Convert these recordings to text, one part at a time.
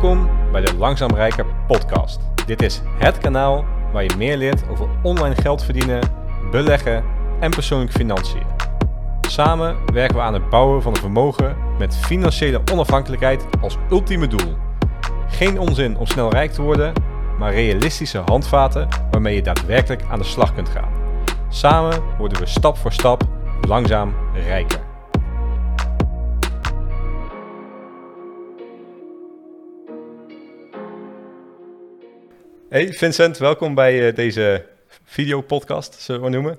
Welkom bij de Langzaam Rijker podcast. Dit is het kanaal waar je meer leert over online geld verdienen, beleggen en persoonlijke financiën. Samen werken we aan het bouwen van een vermogen met financiële onafhankelijkheid als ultieme doel. Geen onzin om snel rijk te worden, maar realistische handvaten waarmee je daadwerkelijk aan de slag kunt gaan. Samen worden we stap voor stap langzaam rijker. Hey Vincent, welkom bij uh, deze videopodcast, zullen we maar noemen.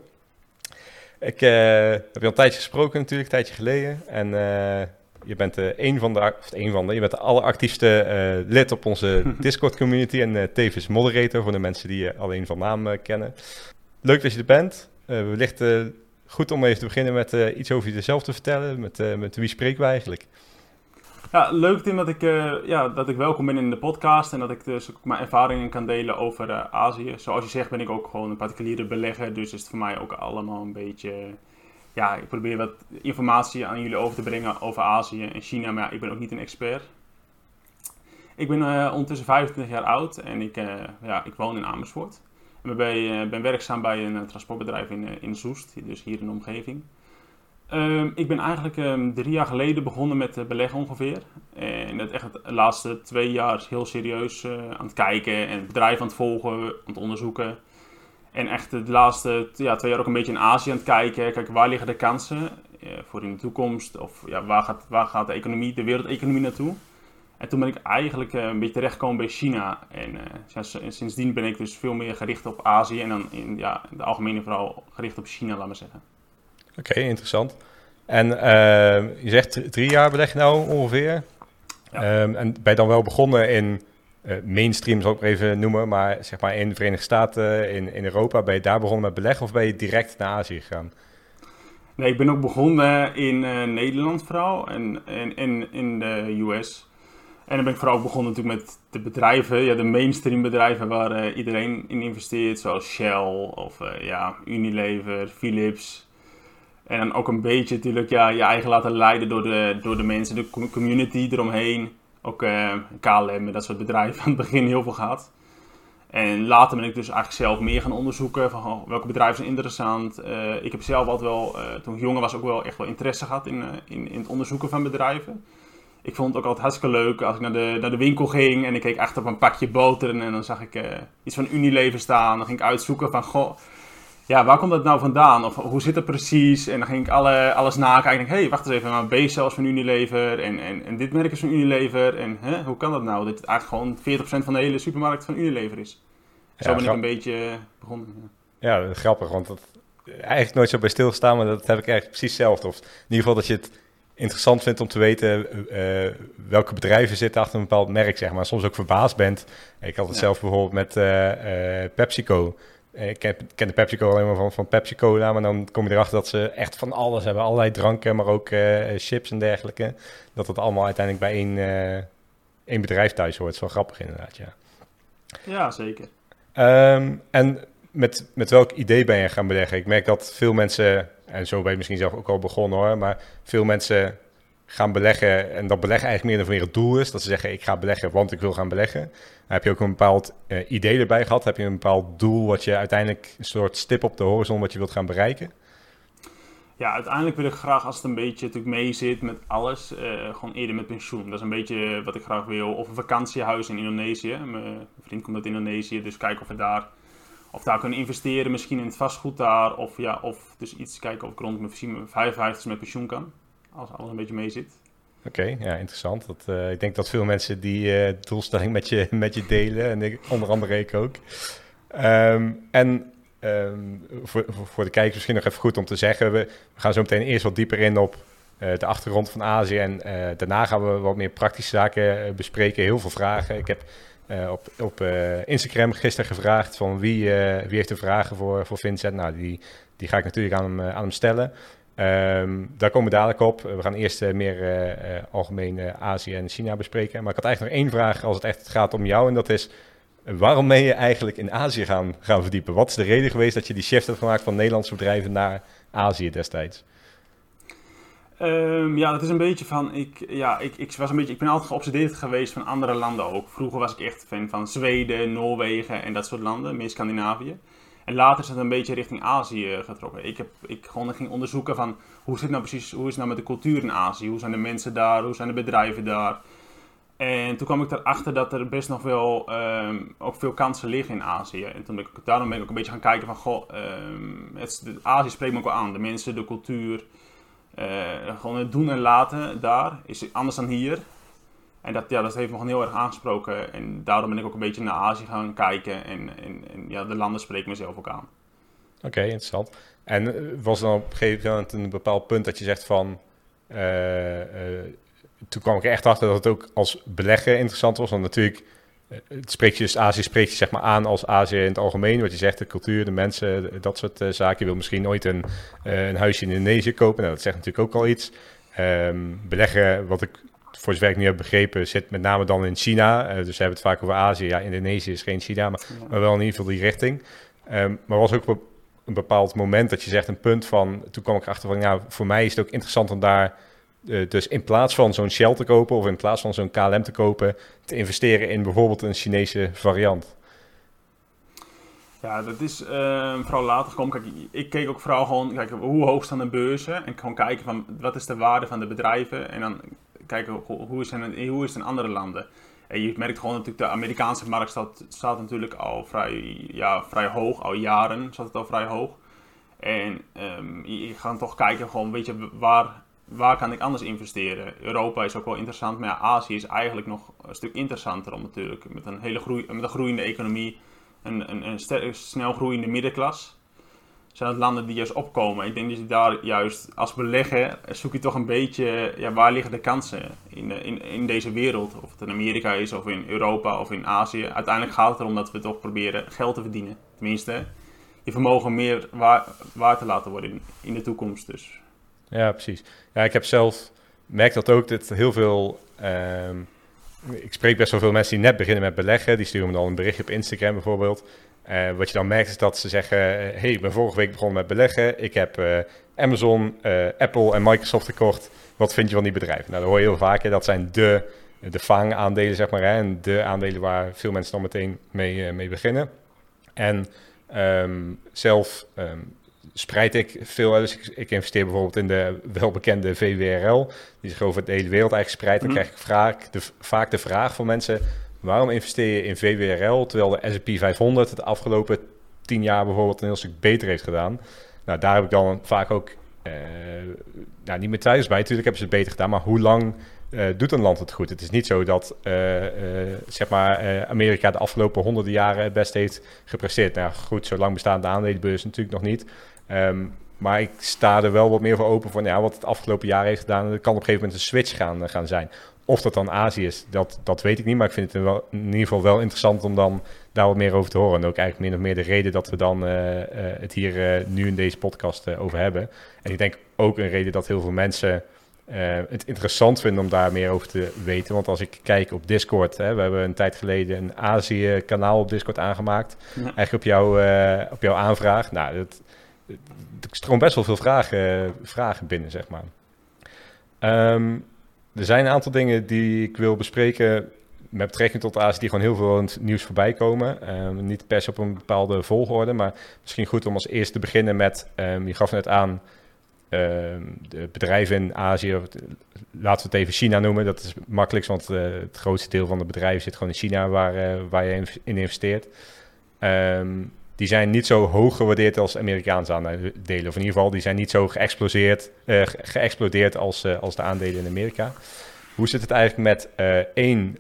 Ik uh, heb je al een tijdje gesproken natuurlijk, een tijdje geleden. En uh, je bent een van de, of een van de, je bent de alleractiefste lid op onze Discord community en tevens moderator voor de mensen die je alleen van naam kennen. Leuk dat je er bent. wellicht goed om even te beginnen met iets over jezelf te vertellen. Met, met wie spreken we eigenlijk? Ja, leuk Tim dat ik, uh, ja, dat ik welkom ben in de podcast en dat ik dus ook mijn ervaringen kan delen over uh, Azië. Zoals je zegt ben ik ook gewoon een particuliere belegger, dus is het voor mij ook allemaal een beetje... Ja, ik probeer wat informatie aan jullie over te brengen over Azië en China, maar ja, ik ben ook niet een expert. Ik ben uh, ondertussen 25 jaar oud en ik, ja, ik woon in Amersfoort. Ik ben, ben werkzaam bij een transportbedrijf in, in Soest, dus hier in de omgeving. Um, ik ben eigenlijk um, drie jaar geleden begonnen met uh, beleggen ongeveer. En dat echt de laatste twee jaar heel serieus uh, aan het kijken en het bedrijf aan het volgen, aan het onderzoeken. En echt de laatste ja, twee jaar ook een beetje in Azië aan het kijken. Kijken waar liggen de kansen uh, voor in de toekomst? Of ja, waar, gaat, waar gaat de economie, de wereldeconomie naartoe? En toen ben ik eigenlijk een beetje terechtgekomen bij China. En sindsdien ben ik dus veel meer gericht op Azië en dan in ja, de algemene vooral gericht op China, laat maar zeggen. Oké, interessant. En uh, je zegt drie jaar beleg nou ongeveer. Ja. Um, en ben je dan wel begonnen in uh, mainstream, zal ik maar even noemen, maar zeg maar in de Verenigde Staten, in, in Europa, ben je daar begonnen met beleggen of ben je direct naar Azië gegaan? Nee, ik ben ook begonnen in uh, Nederland vooral en, en, en in de US. En dan ben ik vooral begonnen natuurlijk met de bedrijven, ja, de mainstream bedrijven waar uh, iedereen in investeert, zoals Shell of ja, Unilever, Philips, en ook een beetje natuurlijk ja, je eigen laten leiden door de, door de mensen, de community eromheen. Ook uh, KLM en dat soort bedrijven aan het begin heel veel gaat. En later ben ik dus eigenlijk zelf meer gaan onderzoeken van welke bedrijven zijn interessant. Uh, ik heb zelf altijd wel, uh, toen ik jonger was, ook wel echt wel interesse gehad in, in, in het onderzoeken van bedrijven. Ik vond het ook altijd hartstikke leuk als ik naar de, naar de winkel ging en ik keek echt op een pakje boter en dan zag ik iets van Unilever staan. Dan ging ik uitzoeken van, goh, ja, waar komt dat nou vandaan? Of hoe zit het precies? En dan ging ik alle, alles nakijken. Hé, hey, wacht eens even, maar B-cells van Unilever en, en, en dit merk is van Unilever. En hè, hoe kan dat nou? Dat het eigenlijk gewoon 40% van de hele supermarkt van Unilever is. Zo ben ik een beetje begonnen. Ja. ja, grappig, want dat eigenlijk nooit zo bij stilstaan, maar dat heb ik eigenlijk precies hetzelfde. Of in ieder geval dat je het interessant vindt om te weten uh, welke bedrijven zitten achter een bepaald merk, zeg maar. Soms ook verbaasd bent. Ik had het zelf bijvoorbeeld met uh, PepsiCo. Eh, ik ken, de PepsiCo alleen maar van, van Pepsi Cola, maar dan kom je erachter dat ze echt van alles hebben. Allerlei dranken, maar ook uh, chips en dergelijke. Dat het allemaal uiteindelijk bij één, uh, één bedrijf thuis hoort. Dat is wel grappig inderdaad, ja. Ja, zeker. Um, en met, met welk idee ben je gaan beleggen? Ik merk dat veel mensen, en zo ben je misschien zelf ook al begonnen hoor, maar veel mensen gaan beleggen en dat beleggen eigenlijk meer dan meer het doel is. Dat ze zeggen, ik ga beleggen, want ik wil gaan beleggen. heb je ook een bepaald uh, idee erbij gehad? Heb je een bepaald doel wat je uiteindelijk een soort stip op de horizon wat je wilt gaan bereiken? Ja, uiteindelijk wil ik graag als het een beetje natuurlijk mee zit met alles, uh, gewoon eerder met pensioen. Dat is een beetje wat ik graag wil. Of een vakantiehuis in Indonesië. Mijn vriend komt uit Indonesië, dus kijken of we daar, of daar kunnen investeren. Misschien in het vastgoed daar. Of, ja, of dus iets kijken of ik rond mijn 55 met pensioen kan als alles een beetje mee zit. Oké, ja, interessant. Dat, uh, ik denk dat veel mensen die uh, doelstelling met je, met je delen. En onder andere ik ook. Um, en um, voor, voor de kijkers misschien nog even goed om te zeggen. We, gaan zo meteen eerst wat dieper in op uh, de achtergrond van Azië. En daarna gaan we wat meer praktische zaken bespreken. Heel veel vragen. Ik heb op, op Instagram gisteren gevraagd van wie, wie heeft er vragen voor, voor Vincent. Nou, die, die ga ik natuurlijk aan hem, aan hem stellen. Um, daar komen we dadelijk op. We gaan eerst uh, meer uh, algemeen Azië en China bespreken. Maar ik had eigenlijk nog één vraag als het echt gaat om jou. En dat is, waarom ben je eigenlijk in Azië gaan, gaan verdiepen? Wat is de reden geweest dat je die shift hebt gemaakt van Nederlandse bedrijven naar Azië destijds? Um, ja, dat is een beetje van. Ik, ja, ik, ik, was een beetje, ik ben altijd geobsedeerd geweest van andere landen ook. Vroeger was ik echt fan van Zweden, Noorwegen en dat soort landen, meer Scandinavië. En later is het een beetje richting Azië getrokken. Ik, heb, ik gewoon ging onderzoeken van hoe zit nou precies, hoe is het nou met de cultuur in Azië? Hoe zijn de mensen daar? Hoe zijn de bedrijven daar? En toen kwam ik erachter dat er best nog wel um, ook veel kansen liggen in Azië. En toen ben ik, daarom ben ik ook een beetje gaan kijken van, goh, um, het, Azië spreekt me ook wel aan. De mensen, de cultuur, uh, gewoon het doen en laten daar is anders dan hier. En dat, ja, dat heeft me heel erg aangesproken. En daarom ben ik ook een beetje naar Azië gaan kijken. En, en, ja, de landen spreken mezelf ook aan. Oké, interessant. En eh, was dan op een gegeven moment een bepaald punt dat je zegt van... Uh, toen kwam ik echt achter dat het ook als beleggen interessant was. Want natuurlijk, het spreekt je, dus Azië spreekt je zeg maar aan als Azië in het algemeen. Wat je zegt, de cultuur, de mensen, dat soort zaken. Je wil misschien ooit een, een huisje in Indonesië kopen. Nou, dat zegt natuurlijk ook al iets. Um, beleggen, wat ik voor zover ik nu heb begrepen, zit met name dan in China. Uh, dus we hebben het vaak over Azië. Ja, Indonesië is geen China, maar, maar wel in ieder geval die richting. Um, maar was ook een bepaald moment dat je zegt een punt van... Toen kwam ik erachter van, ja, voor mij is het ook interessant om daar... Uh, dus in plaats van zo'n Shell te kopen of in plaats van zo'n KLM te kopen... te investeren in bijvoorbeeld een Chinese variant. Ja, dat is uh, vooral later gekomen. Kijk, ik keek ook vooral gewoon, kijk, hoe hoog staan de beurzen? En gewoon kijken van, wat is de waarde van de bedrijven? En dan kijken hoe is, het, hoe is het in andere landen. En je merkt gewoon natuurlijk, de Amerikaanse markt staat, staat natuurlijk al vrij, ja, vrij hoog, al jaren zat het al vrij hoog. En um, je, gaat toch kijken, gewoon, weet je, waar, waar kan ik anders investeren? Europa is ook wel interessant, maar Azië is eigenlijk nog een stuk interessanter om natuurlijk met een hele groei, met een groeiende economie, een, een, een snel groeiende middenklasse zijn het landen die juist opkomen. Ik denk dat je daar juist als belegger zoek je toch een beetje, ja, waar liggen de kansen in, in, in deze wereld? Of het in Amerika is, of in Europa, of in Azië. Uiteindelijk gaat het erom dat we toch proberen geld te verdienen. Tenminste, je vermogen meer waar, waar te laten worden in, in de toekomst dus. Ja, precies. Ja, ik heb zelf, merk dat ook, dat heel veel... Ehm, ik spreek best wel veel mensen die net beginnen met beleggen. Die sturen me dan een berichtje op Instagram bijvoorbeeld. Uh, wat je dan merkt is dat ze zeggen: eh, hey, ik ben vorige week begonnen met beleggen. Ik heb uh, Amazon, Apple en Microsoft gekocht. Wat vind je van die bedrijven? Nou, dat hoor je heel vaak. Dat zijn de, de FANG-aandelen, zeg maar. Hè, en de aandelen waar veel mensen dan meteen mee, mee beginnen. En um, zelf um, spreid ik veel. Dus ik, ik, investeer bijvoorbeeld in de welbekende VWRL. Die zich over de hele wereld eigenlijk spreidt. Dan mhm. krijg ik vaak de, vaak de vraag van mensen Waarom investeer je in VWRL terwijl de S&P 500 het afgelopen tien jaar bijvoorbeeld een heel stuk beter heeft gedaan? Nou, daar heb ik dan vaak ook uh, nou, niet meer twijfels bij. Natuurlijk hebben ze het beter gedaan, maar hoe lang uh, doet een land het goed? Het is niet zo dat uh, zeg maar, Amerika de afgelopen honderden jaren het best heeft gepresteerd. Nou goed, zo lang bestaan de aandelenbeurs natuurlijk nog niet. Um, maar ik sta er wel wat meer voor open nou ja, wat het afgelopen jaar heeft gedaan. Dat kan op een gegeven moment een switch gaan, gaan zijn. Of dat dan Azië is, dat, dat weet ik niet. Maar ik vind het wel, in ieder geval wel interessant om dan daar wat meer over te horen. En ook eigenlijk min of meer de reden dat we dan uh, uh, het hier uh, nu in deze podcast over hebben. En ik denk ook een reden dat heel veel mensen het interessant vinden om daar meer over te weten. Want als ik kijk op Discord, hè, we hebben een tijd geleden een Azië-kanaal op Discord aangemaakt. Eigenlijk op, jou, op jouw aanvraag. Nou, dat, er stroomt best wel veel vragen, vragen binnen, zeg maar. Um, er zijn een aantal dingen die ik wil bespreken met betrekking tot Azië die gewoon heel veel nieuws voorbij komen. Um, niet per se op een bepaalde volgorde, maar misschien goed om als eerste te beginnen met, um, je gaf net aan, um, de bedrijven in Azië, laten we het even China noemen, dat is makkelijk, want uh, het grootste deel van de bedrijven zit gewoon in China waar, uh, waar je in investeert die zijn niet zo hoog gewaardeerd als Amerikaanse aandelen. Of in ieder geval, die zijn niet zo geëxplodeerd, uh, geëxplodeerd als, uh, als de aandelen in Amerika. Hoe zit het eigenlijk met uh, één,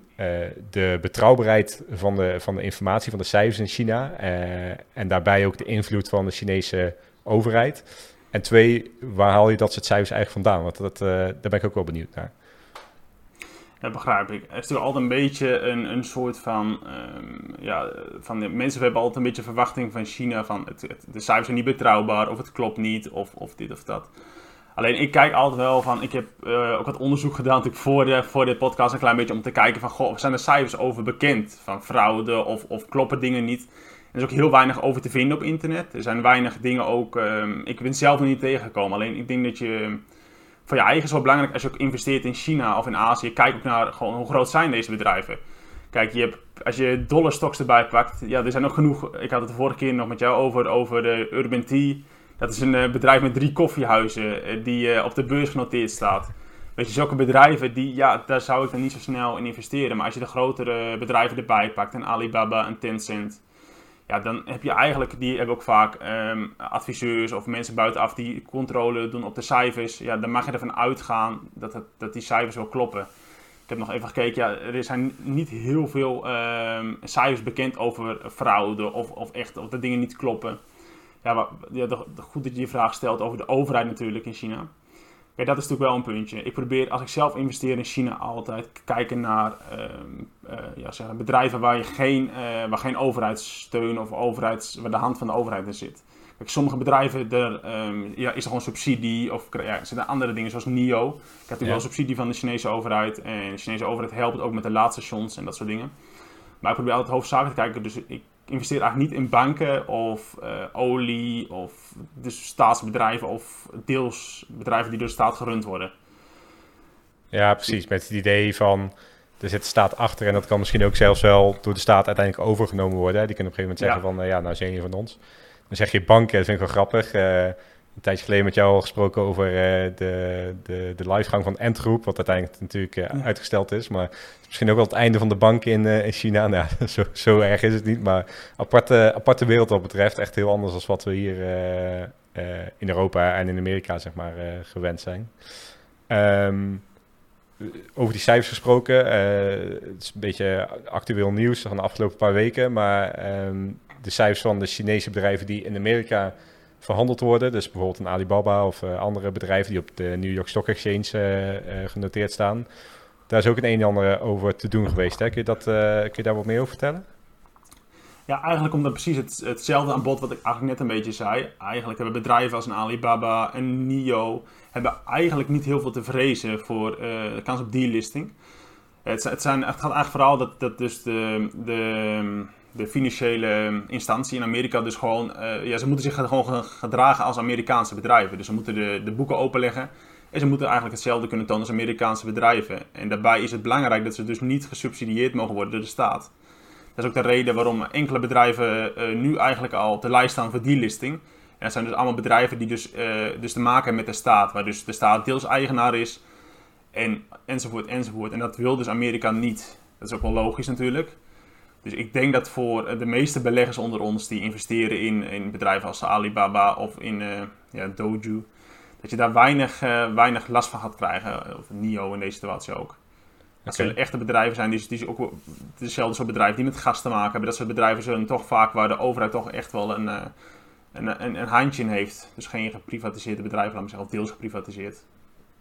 de betrouwbaarheid van de, van de informatie, van de cijfers in China. en daarbij ook de invloed van de Chinese overheid. En twee, waar haal je dat soort cijfers eigenlijk vandaan? Want dat, daar ben ik ook wel benieuwd naar. Dat begrijp ik. Er is natuurlijk altijd een beetje een, een soort van. Um, ja, van de, mensen hebben altijd een beetje verwachting van China. Van het, de cijfers zijn niet betrouwbaar, of het klopt niet, of, of dit of dat. Alleen ik kijk altijd wel van. Ik heb uh, ook wat onderzoek gedaan natuurlijk voor, de, voor dit podcast. Een klein beetje om te kijken van. Goh, zijn er cijfers over bekend? Van fraude of, of kloppen dingen niet? Er is ook heel weinig over te vinden op internet. Er zijn weinig dingen ook. Um, ik ben zelf nog niet tegengekomen. Alleen ik denk dat je voor je eigen is wel belangrijk als je ook investeert in China of in Azië. Kijk ook naar gewoon hoe groot zijn deze bedrijven. Kijk, je hebt, als je dollarstocks erbij pakt, ja, er zijn nog genoeg. Ik had het de vorige keer nog met jou over, over de Urban Tea. Dat is een uh, bedrijf met drie koffiehuizen uh, die uh, op de beurs genoteerd staat. Weet je, zulke bedrijven, die, ja, daar zou ik dan niet zo snel in investeren. Maar als je de grotere bedrijven erbij pakt, en Alibaba en Tencent, ja, dan heb je eigenlijk, die hebben ook vaak um, adviseurs of mensen buitenaf die controle doen op de cijfers. Ja, dan mag je ervan uitgaan dat, het, dat die cijfers wel kloppen. Ik heb nog even gekeken, ja, er zijn niet heel veel um, cijfers bekend over fraude of, of echt of de dingen niet kloppen. Ja, de, goed dat je die vraag stelt over de overheid natuurlijk in China. Kijk, dat is natuurlijk wel een puntje. Ik probeer, als ik zelf investeer in China, altijd kijken naar um, uh, ja, zeg, bedrijven waar, je geen, uh, waar geen overheidssteun of overheids, waar de hand van de overheid in zit. Kijk, sommige bedrijven, er, um, ja, is er gewoon subsidie of ja, er zitten andere dingen zoals NIO. Ik heb natuurlijk ja. wel subsidie van de Chinese overheid en de Chinese overheid helpt ook met de laadstations en dat soort dingen. Maar ik probeer altijd hoofdzakelijk te kijken, dus ik investeer eigenlijk niet in banken of uh, olie of dus staatsbedrijven of deels bedrijven die door de staat gerund worden. Ja, precies. Met het idee van er zit de staat achter en dat kan misschien ook zelfs wel door de staat uiteindelijk overgenomen worden. Die kunnen op een gegeven moment zeggen ja. van uh, ja, nou zijn je van ons. Dan zeg je banken, dat vind ik wel grappig. Uh, een tijdje geleden met jou al gesproken over uh, de, de, de livegang van Ant Group, wat uiteindelijk natuurlijk uh, ja. uitgesteld is. Maar misschien ook wel het einde van de bank in, uh, in China. Nou, zo, zo, erg is het niet, maar aparte, aparte wereld wat betreft. Echt heel anders dan wat we hier in Europa en in Amerika zeg maar, gewend zijn. Um, over die cijfers gesproken, het is een beetje actueel nieuws van de afgelopen paar weken, maar um, de cijfers van de Chinese bedrijven die in Amerika verhandeld worden. Dus bijvoorbeeld een Alibaba of uh, andere bedrijven die op de New York Stock Exchange uh, uh, genoteerd staan. Daar is ook een een en ander over te doen geweest. Hè? Kun, je dat, kun je daar wat meer over vertellen? Ja, eigenlijk omdat precies het, hetzelfde aan bod wat ik eigenlijk net een beetje zei. Eigenlijk hebben bedrijven als een Alibaba en NIO hebben eigenlijk niet heel veel te vrezen voor de kans op delisting. Het, het, zijn, het gaat eigenlijk vooral dat, dat dus de, de de financiële instantie in Amerika dus gewoon, uh, ja, ze moeten zich gewoon gedragen als Amerikaanse bedrijven. Dus ze moeten de, de boeken openleggen en ze moeten eigenlijk hetzelfde kunnen tonen als Amerikaanse bedrijven. En daarbij is het belangrijk dat ze dus niet gesubsidieerd mogen worden door de staat. Dat is ook de reden waarom enkele bedrijven uh, nu eigenlijk al de lijst staan voor delisting. En dat zijn dus allemaal bedrijven die dus, dus te maken hebben met de staat, waar dus de staat deels eigenaar is en, enzovoort enzovoort. En dat wil dus Amerika niet. Dat is ook wel logisch natuurlijk. Dus ik denk dat voor de meeste beleggers onder ons die investeren in, in bedrijven als Alibaba of in uh, ja, Doju, dat je daar weinig, uh, weinig last van gaat krijgen. Of NIO in deze situatie ook. Dat okay. zullen echte bedrijven zijn, die, die ook dezelfde soort bedrijven die met gas te maken hebben. Dat soort bedrijven zullen toch vaak waar de overheid toch echt wel een, uh, een, een, een, handje in heeft. Dus geen geprivatiseerde bedrijven, laat maar zeggen, of deels geprivatiseerd.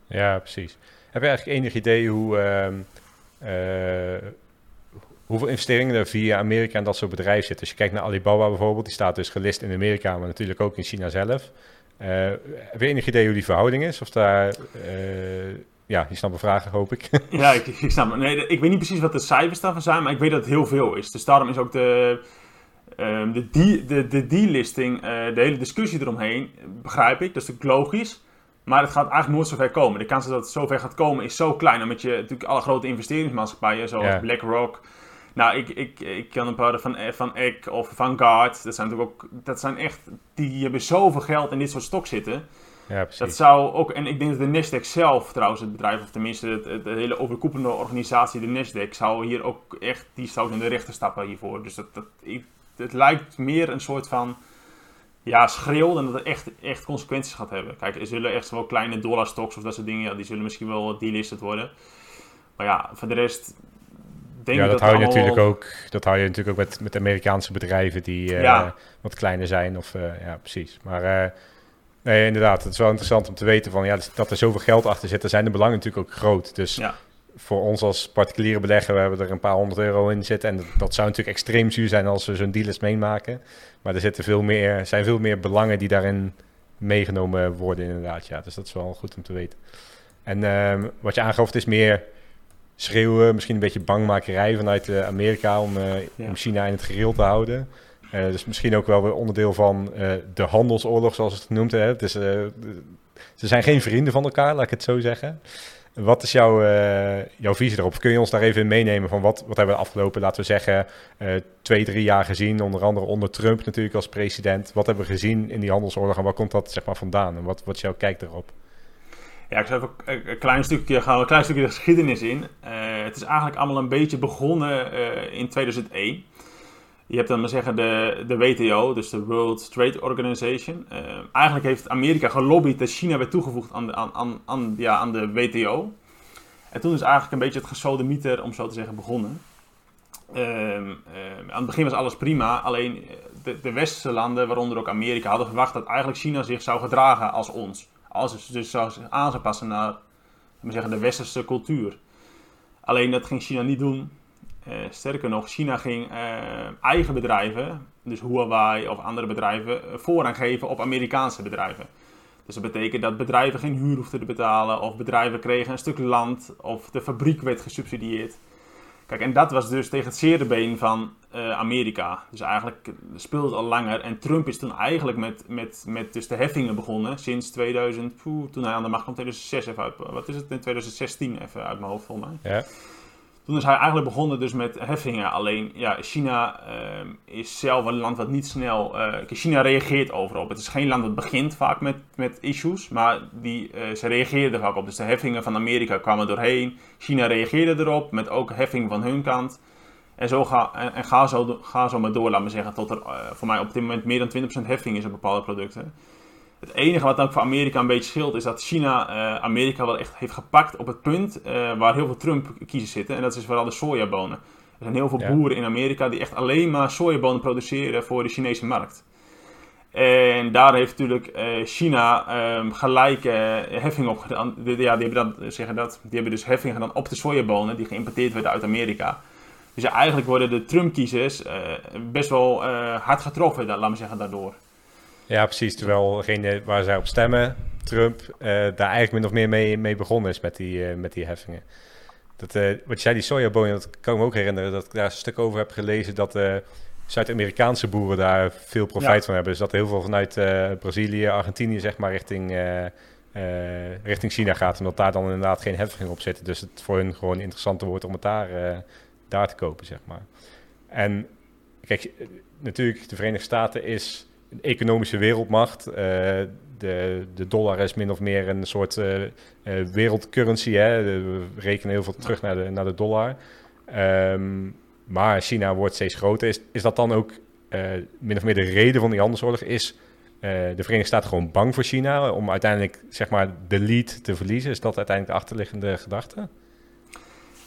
Ja, precies. Heb je eigenlijk enig idee hoe hoeveel investeringen er via Amerika en dat soort bedrijven zitten. Als je kijkt naar Alibaba bijvoorbeeld, die staat dus gelist in Amerika, maar natuurlijk ook in China zelf. Uh, heb je enig idee hoe die verhouding is? Of daar, uh, ja, je snapt mijn vragen, hoop ik. ja, ik, ik snap nee, Ik weet niet precies wat de cijfers daarvan zijn, maar ik weet dat het heel veel is. Dus daarom is ook de, uh, de, de, de, de delisting, de hele discussie eromheen, begrijp ik, dat is natuurlijk logisch. Maar het gaat eigenlijk nooit zo ver komen. De kans dat het zo ver gaat komen is zo klein, omdat je natuurlijk alle grote investeringsmaatschappijen, zoals. BlackRock... Nou, ik, ik, ik kan een paar van, van Eck of Vanguard. Dat zijn natuurlijk ook, dat zijn echt, die hebben zoveel geld in dit soort stok zitten. Ja, precies. Dat zou ook, en ik denk dat de Nasdaq zelf trouwens, het bedrijf, of tenminste de, de hele overkoepelende organisatie, de Nasdaq, zou hier ook echt, die zou in de rechter stappen hiervoor. Dus dat, dat, het lijkt meer een soort van, ja, schreeuw dan dat het echt, echt consequenties gaat hebben. Kijk, er zullen echt wel kleine dollarstocks of dat soort dingen, ja, die zullen misschien wel delisted worden. Maar ja, voor de rest, ja, dat, dat hou je natuurlijk ook. Dat hou je natuurlijk ook met, met Amerikaanse bedrijven die uh, ja. wat kleiner zijn. Of, uh, ja, precies. Maar uh, nee, inderdaad, het is wel interessant om te weten van ja, dat er zoveel geld achter zit. Dan zijn de belangen natuurlijk ook groot. Dus ja. voor ons als particuliere belegger, we hebben er een paar honderd euro in zitten. En dat, dat zou natuurlijk extreem zuur zijn als we zo'n deal eens meemaken. Maar er zitten veel meer, zijn veel meer belangen die daarin meegenomen worden, inderdaad. Ja, dus dat is wel goed om te weten. En ehm, wat je aangaf, is meer schreeuwen, misschien een beetje bangmakerij vanuit uh, Amerika om, uh, ja. om, China in het gereel te houden. dus misschien ook wel weer onderdeel van de handelsoorlog, zoals het genoemd heeft. Dus, ze zijn geen vrienden van elkaar, laat ik het zo zeggen. Wat is jouw, uh, jouw visie erop? Kun je ons daar even in meenemen van wat, wat hebben we de afgelopen, laten we zeggen, uh, twee, drie jaar gezien, onder andere onder Trump natuurlijk als president. Wat hebben we gezien in die handelsoorlog en waar komt dat zeg maar vandaan? En wat, wat is jouw kijk erop? Ja, ik zou even een klein stukje gaan, een klein stukje de geschiedenis in. Uh, het is eigenlijk allemaal een beetje begonnen in 2001. Je hebt dan maar zeggen de, de WTO, dus de World Trade Organization. Uh, eigenlijk heeft Amerika gelobbyd dat China werd toegevoegd aan de, aan, aan, ja, aan de WTO. En toen is eigenlijk een beetje het gesodemieter, om zo te zeggen, begonnen. Uh, aan het begin was alles prima, alleen de, de westerse landen, waaronder ook Amerika, hadden verwacht dat eigenlijk China zich zou gedragen als ons. Als het dus zou aan zou passen naar zeggen, de westerse cultuur. Alleen dat ging China niet doen. Uh, sterker nog, China ging uh, eigen bedrijven, dus Huawei of andere bedrijven, uh, voorrang geven op Amerikaanse bedrijven. Dus dat betekent dat bedrijven geen huur hoefden te betalen, of bedrijven kregen een stuk land, of de fabriek werd gesubsidieerd. Kijk, en dat was dus tegen het zere been van Amerika. Dus eigenlijk speelde het al langer. En Trump is toen eigenlijk met, met, met dus de heffingen begonnen, sinds 2000, poeh, toen hij aan de macht kwam, 2006 even uit, wat is het, in 2016 even uit mijn hoofd volgens mij. Ja. Toen is hij eigenlijk begonnen dus met heffingen. Alleen ja, China uh, is zelf een land wat niet snel. Uh, China reageert overal. Het is geen land dat begint vaak met, met issues, maar die, ze reageerden er vaak op. Dus de heffingen van Amerika kwamen doorheen. China reageerde erop met ook heffingen van hun kant. En, zo ga, en, en ga, zo, ga zo maar door, laat me zeggen, tot er voor mij op dit moment meer dan 20% heffing is op bepaalde producten. Het enige wat ook voor Amerika een beetje scheelt is dat China uh, Amerika wel echt heeft gepakt op het punt uh, waar heel veel Trump-kiezers zitten. En dat is vooral de sojabonen. Er zijn heel veel boeren in Amerika die echt alleen maar sojabonen produceren voor de Chinese markt. En daar heeft natuurlijk uh, China um, gelijke heffing op gedaan. Ja, die hebben, dan, zeggen dat, die hebben dus heffing gedaan op de sojabonen die geïmporteerd werden uit Amerika. Dus ja, eigenlijk worden de Trump-kiezers best wel hard getroffen, laten we zeggen, daardoor. Ja, precies. Terwijl degene waar zij op stemmen, Trump, uh, daar eigenlijk min of meer mee, mee begonnen is met die, met die heffingen. Dat, wat je zei, die sojabonen, dat kan ik me ook herinneren dat ik daar een stuk over heb gelezen dat Zuid-Amerikaanse boeren daar veel profijt van hebben. Dus dat heel veel vanuit Brazilië, Argentinië, zeg maar, richting, richting China gaat. Omdat daar dan inderdaad geen heffingen op zitten. Dus het voor hun gewoon interessanter wordt om het daar, daar te kopen, zeg maar. En kijk, natuurlijk, de Verenigde Staten is een economische wereldmacht. Uh, de, de dollar is min of meer een soort uh, wereldcurrency. Hè? we rekenen heel veel terug naar de, naar de dollar. Um, maar China wordt steeds groter. Is, is dat dan ook min of meer de reden van die handelsoorlog? Is de Verenigde Staten gewoon bang voor China om uiteindelijk zeg maar, de lead te verliezen? Is dat uiteindelijk de achterliggende gedachte?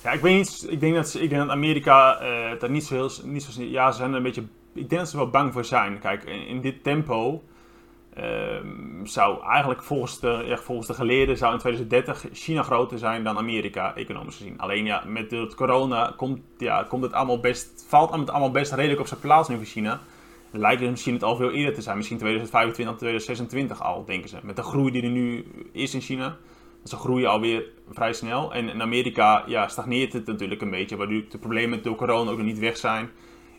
Ja, ik weet niet. Ik denk dat, ik denk dat Amerika uh, niet zo heel. Niet zo, ja, ze zijn er een beetje ik denk dat ze wel bang voor zijn. Kijk, in, dit tempo ehm, zou eigenlijk volgens de, ja, volgens de geleerden zou in 2030 China groter zijn dan Amerika, economisch gezien. Alleen ja, met het corona komt, ja, komt het allemaal best, valt het allemaal best redelijk op zijn plaats nu voor China. Lijkt het misschien het al veel eerder te zijn, misschien 2025, 2026 al, denken ze. Met de groei die er nu is in China. Ze groeien alweer vrij snel. En in Amerika ja, stagneert het natuurlijk een beetje, waardoor de problemen door corona ook nog niet weg zijn.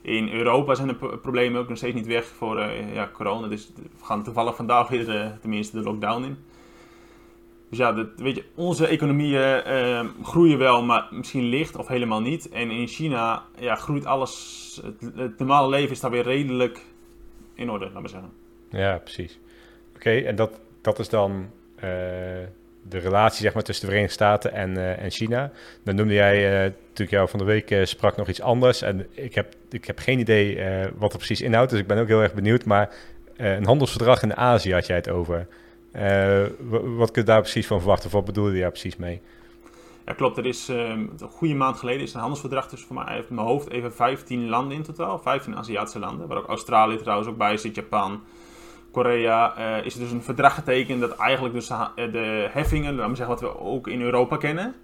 In Europa zijn de problemen ook nog steeds niet weg voor uh, ja, corona. Dus we gaan toevallig vandaag weer uh, tenminste de lockdown in. Dus ja, dat, weet je, onze economieën uh, groeien wel, maar misschien licht of helemaal niet. En in China ja, groeit alles. Het, normale leven is daar weer redelijk in orde, laat maar zeggen. Ja, precies. Oké, en dat, dat is dan de relatie zeg maar, tussen de Verenigde Staten en, uh, en China. Dan noemde jij, uh, toen ik jou van de week uh, sprak, nog iets anders. En ik heb, ik heb geen idee wat er precies inhoudt, dus ik ben ook heel erg benieuwd. Maar een handelsverdrag in Azië had jij het over. wat kun je daar precies van verwachten? Of wat bedoelde je daar precies mee? Ja, klopt. Er is een goede maand geleden is een handelsverdrag tussen voor mij mijn hoofd even 15 landen in totaal. 15 Aziatische landen, waar ook Australië trouwens ook bij zit, Japan, Korea uh, is er dus een verdrag getekend dat eigenlijk dus de heffingen, laten we zeggen wat we ook in Europa kennen,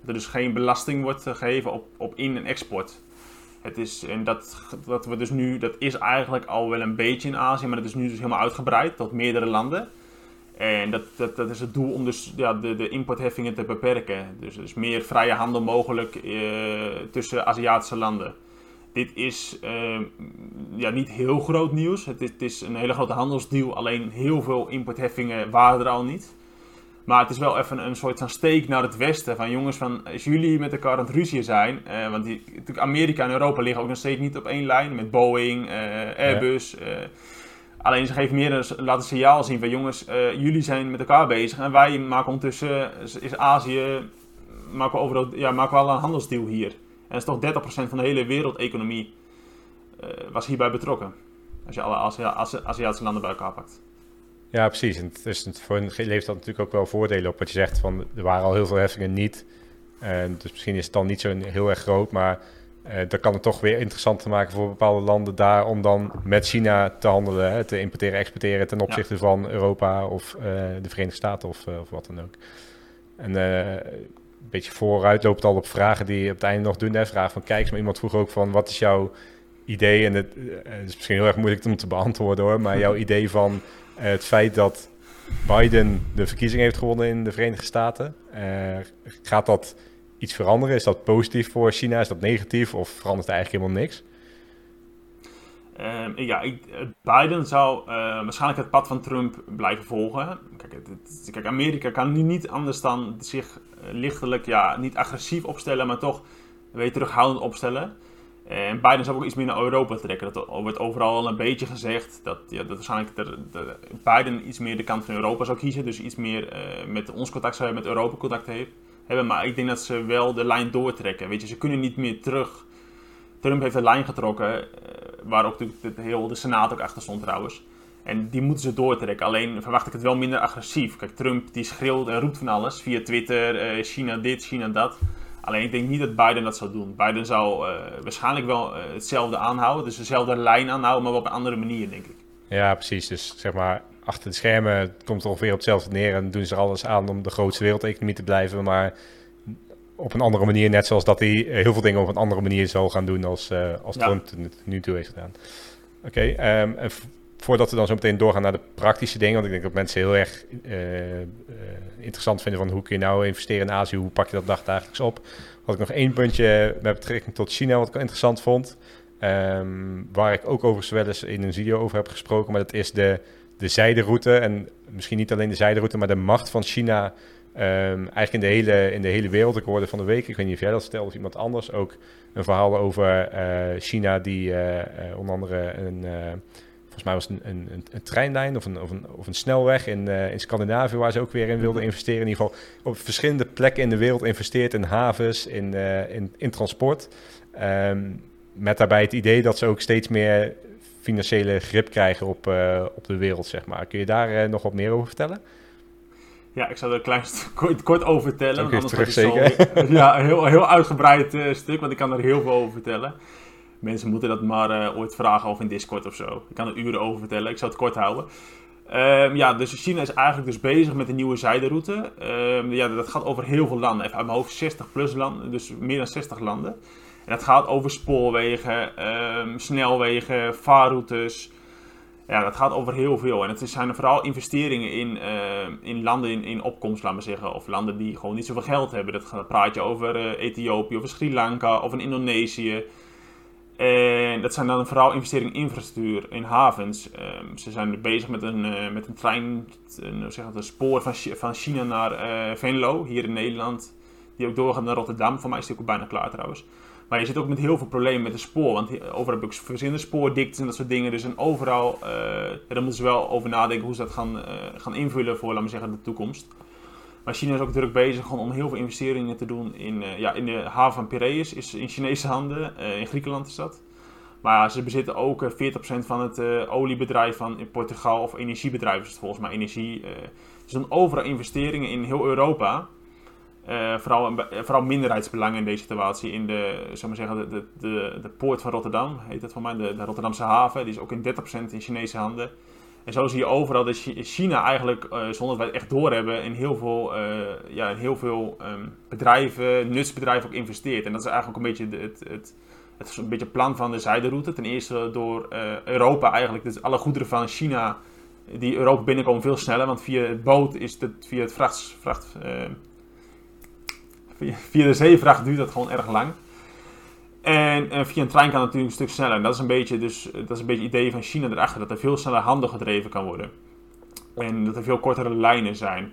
dat er dus geen belasting wordt gegeven op, op in- en export. Het is, en dat, dat, we dus nu, dat is eigenlijk al wel een beetje in Azië, maar dat is nu dus helemaal uitgebreid tot meerdere landen. En dat, dat, dat is het doel om dus ja, de, de importheffingen te beperken. Dus, dus meer vrije handel mogelijk uh, tussen Aziatische landen. Dit is ehm, ja, niet heel groot nieuws. Het is, het is, een hele grote handelsdeal, alleen heel veel importheffingen waren er al niet. Maar het is wel even een soort van steek naar het westen. Van jongens, van, als jullie met elkaar aan het ruzie zijn. Uh, want die, Amerika en Europa liggen ook nog steeds niet op één lijn. Met Boeing, uh, Airbus. Uh, alleen ze geven meer een, laten signaal zien van jongens, jullie zijn met elkaar bezig. En wij maken ondertussen, is Azië, maken we, overal, ja, maken we al een handelsdeal hier. En dat is toch 30% van de hele wereldeconomie was hierbij betrokken. Als je alle Aziatische landen bij elkaar pakt. Ja, precies. En het is, voor levert dat natuurlijk ook wel voordelen op. Wat je zegt, van, er waren al heel veel heffingen niet. En dus misschien is het dan niet zo heel erg groot, maar uh, dat kan het toch weer interessanter maken voor bepaalde landen daar om dan met China te handelen, hè, te importeren, exporteren ten opzichte van Europa of uh, de Verenigde Staten of, uh, of wat dan ook. En een beetje vooruit loopt al op vragen die je op het einde nog doen. Hè, vraag van kijk, maar iemand vroeg ook van wat is jouw idee, en het, het is misschien heel erg moeilijk om te beantwoorden hoor, maar jouw idee van eh, het feit dat Biden de verkiezing heeft gewonnen in de Verenigde Staten, uh, gaat dat iets veranderen? Is dat positief voor China? Is dat negatief? Of verandert er eigenlijk helemaal niks? Uh, ja, ik, Biden zou uh, waarschijnlijk het pad van Trump blijven volgen. Kijk, kijk Amerika kan nu niet anders dan zich lichtelijk, ja, niet agressief opstellen, maar toch weer terughoudend opstellen. En Biden zou ook iets meer naar Europa trekken. Dat wordt overal al een beetje gezegd. Dat, ja, dat waarschijnlijk de, de, Biden iets meer de kant van Europa zou kiezen. Dus iets meer uh, met ons contact zou hebben, met Europa contact heeft, hebben. Maar ik denk dat ze wel de lijn doortrekken. Weet je, ze kunnen niet meer terug. Trump heeft een lijn getrokken. Uh, waar ook de, de, heel de Senaat ook achter stond trouwens. En die moeten ze doortrekken. Alleen verwacht ik het wel minder agressief. Kijk, Trump die schreeuwt en roept van alles. Via Twitter, uh, China dit, China dat. Alleen ik denk niet dat Biden dat zou doen. Biden zou uh, waarschijnlijk wel hetzelfde aanhouden, dus dezelfde lijn aanhouden, maar op een andere manier, denk ik. Ja, precies. Dus zeg maar, achter de schermen komt het ongeveer op hetzelfde neer en doen ze er alles aan om de grootste wereldeconomie te blijven, maar op een andere manier, net zoals dat hij heel veel dingen op een andere manier zal gaan doen als, uh, als Trump het nu toe heeft gedaan. Oké, okay, um, en voordat we dan zo meteen doorgaan naar de praktische dingen, want ik denk dat mensen heel erg uh, uh, interessant vinden van hoe kun je nou investeren in Azië, hoe pak je dat dagdagelijks op. Had ik nog één puntje met betrekking tot China, wat ik interessant vond, um, waar ik ook overigens wel eens in een video over heb gesproken, maar dat is de, de zijderoute en misschien niet alleen de zijderoute, maar de macht van China um, eigenlijk in de, hele, in de hele wereld. Ik hoorde van de week, ik weet niet of jij dat of iemand anders, ook een verhaal over uh, China die onder andere een volgens mij was een, een, een, treinlijn of een, of een, of een snelweg in, uh, in Scandinavië waar ze ook weer in wilden investeren. In ieder geval op verschillende plekken in de wereld investeert in havens, in, uh, in, in transport. Um, met daarbij het idee dat ze ook steeds meer financiële grip krijgen op, uh, op de wereld, zeg maar. Kun je daar nog wat meer over vertellen? Ja, ik zal er een klein kort, kort over vertellen. Anders terug, zeker. ja, een heel, heel uitgebreid stuk, want ik kan er heel veel over vertellen. Mensen moeten dat maar uh, ooit vragen of in Discord of zo. Ik kan er uren over vertellen. Ik zal het kort houden. Um, ja, dus China is eigenlijk dus bezig met een nieuwe zijderoute. Um, ja, dat gaat over heel veel landen. Even uit mijn hoofd 60 plus landen, dus meer dan 60 landen. En dat gaat over spoorwegen, um, snelwegen, vaarroutes. Ja, dat gaat over heel veel. En het zijn vooral investeringen in, uh, in landen in, in opkomst, laten we zeggen. Of landen die gewoon niet zoveel geld hebben. Dat praat je over uh, Ethiopië, over Sri Lanka, of in Indonesië. En dat zijn dan vooral investeringen in infrastructuur, in havens. Um, ze zijn bezig met een, uh, met een trein, een, zeg het, een spoor van, van China naar Venlo, hier in Nederland. Die ook doorgaat naar Rotterdam. Voor mij is die ook bijna klaar trouwens. Maar je zit ook met heel veel problemen met de spoor. Want overal heb ik verschillende spoordiktes en dat soort dingen. Dus en overal, uh, daar moeten ze wel over nadenken hoe ze dat gaan, gaan invullen voor, laten we zeggen, de toekomst. Maar China is ook druk bezig om heel veel investeringen te doen in, uh, ja, in de haven van Piraeus, is in Chinese handen, in Griekenland is dat. Maar ze bezitten ook uh, eh, 40% van het oliebedrijf van in Portugal, of energiebedrijf is het volgens mij, energie. dus dan overal investeringen in heel Europa. Vooral, vooral minderheidsbelangen in deze situatie. In de, zeg maar zeggen, de, de, de, poort van Rotterdam, heet dat van mij, de, Rotterdamse haven. Die is ook in 30% in Chinese handen. En zo zie je overal dat China eigenlijk, uh, zonder dat wij het echt doorhebben, in heel veel, ja, in heel veel um, bedrijven, nutsbedrijven ook investeert. En dat is eigenlijk ook een beetje het, het, het, een beetje plan van de zijderoute. Ten eerste door Europa eigenlijk, dus alle goederen van China die Europa binnenkomen veel sneller. Want via het boot is het, via het vracht, vracht via, de zeevracht duurt dat gewoon erg lang. En via een trein kan het natuurlijk een stuk sneller. En dat is een beetje, dus, dat is een beetje het idee van China erachter, dat er veel sneller handen gedreven kan worden. En dat er veel kortere lijnen zijn.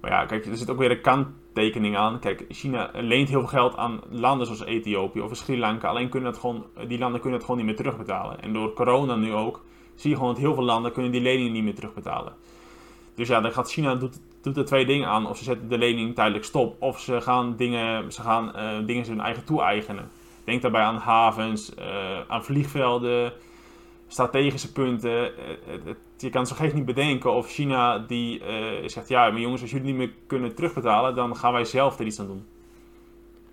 Maar ja, kijk, er zit ook weer een kanttekening aan. Kijk, China leent heel veel geld aan landen zoals Ethiopië of Sri Lanka. Alleen kunnen dat gewoon, die landen kunnen het gewoon niet meer terugbetalen. En door corona nu ook, zie je gewoon dat heel veel landen kunnen die leningen niet meer terugbetalen. Dus ja, dan gaat China doet, doet er twee dingen aan. Of ze zetten de lening tijdelijk stop, of ze gaan dingen, ze gaan, uh, dingen hun eigen toe-eigenen. Denk daarbij aan havens, uh, aan vliegvelden, strategische punten. Uh, je kan zo gek niet bedenken of China die zegt, ja, maar jongens, als jullie niet meer kunnen terugbetalen, dan gaan wij zelf er iets aan doen.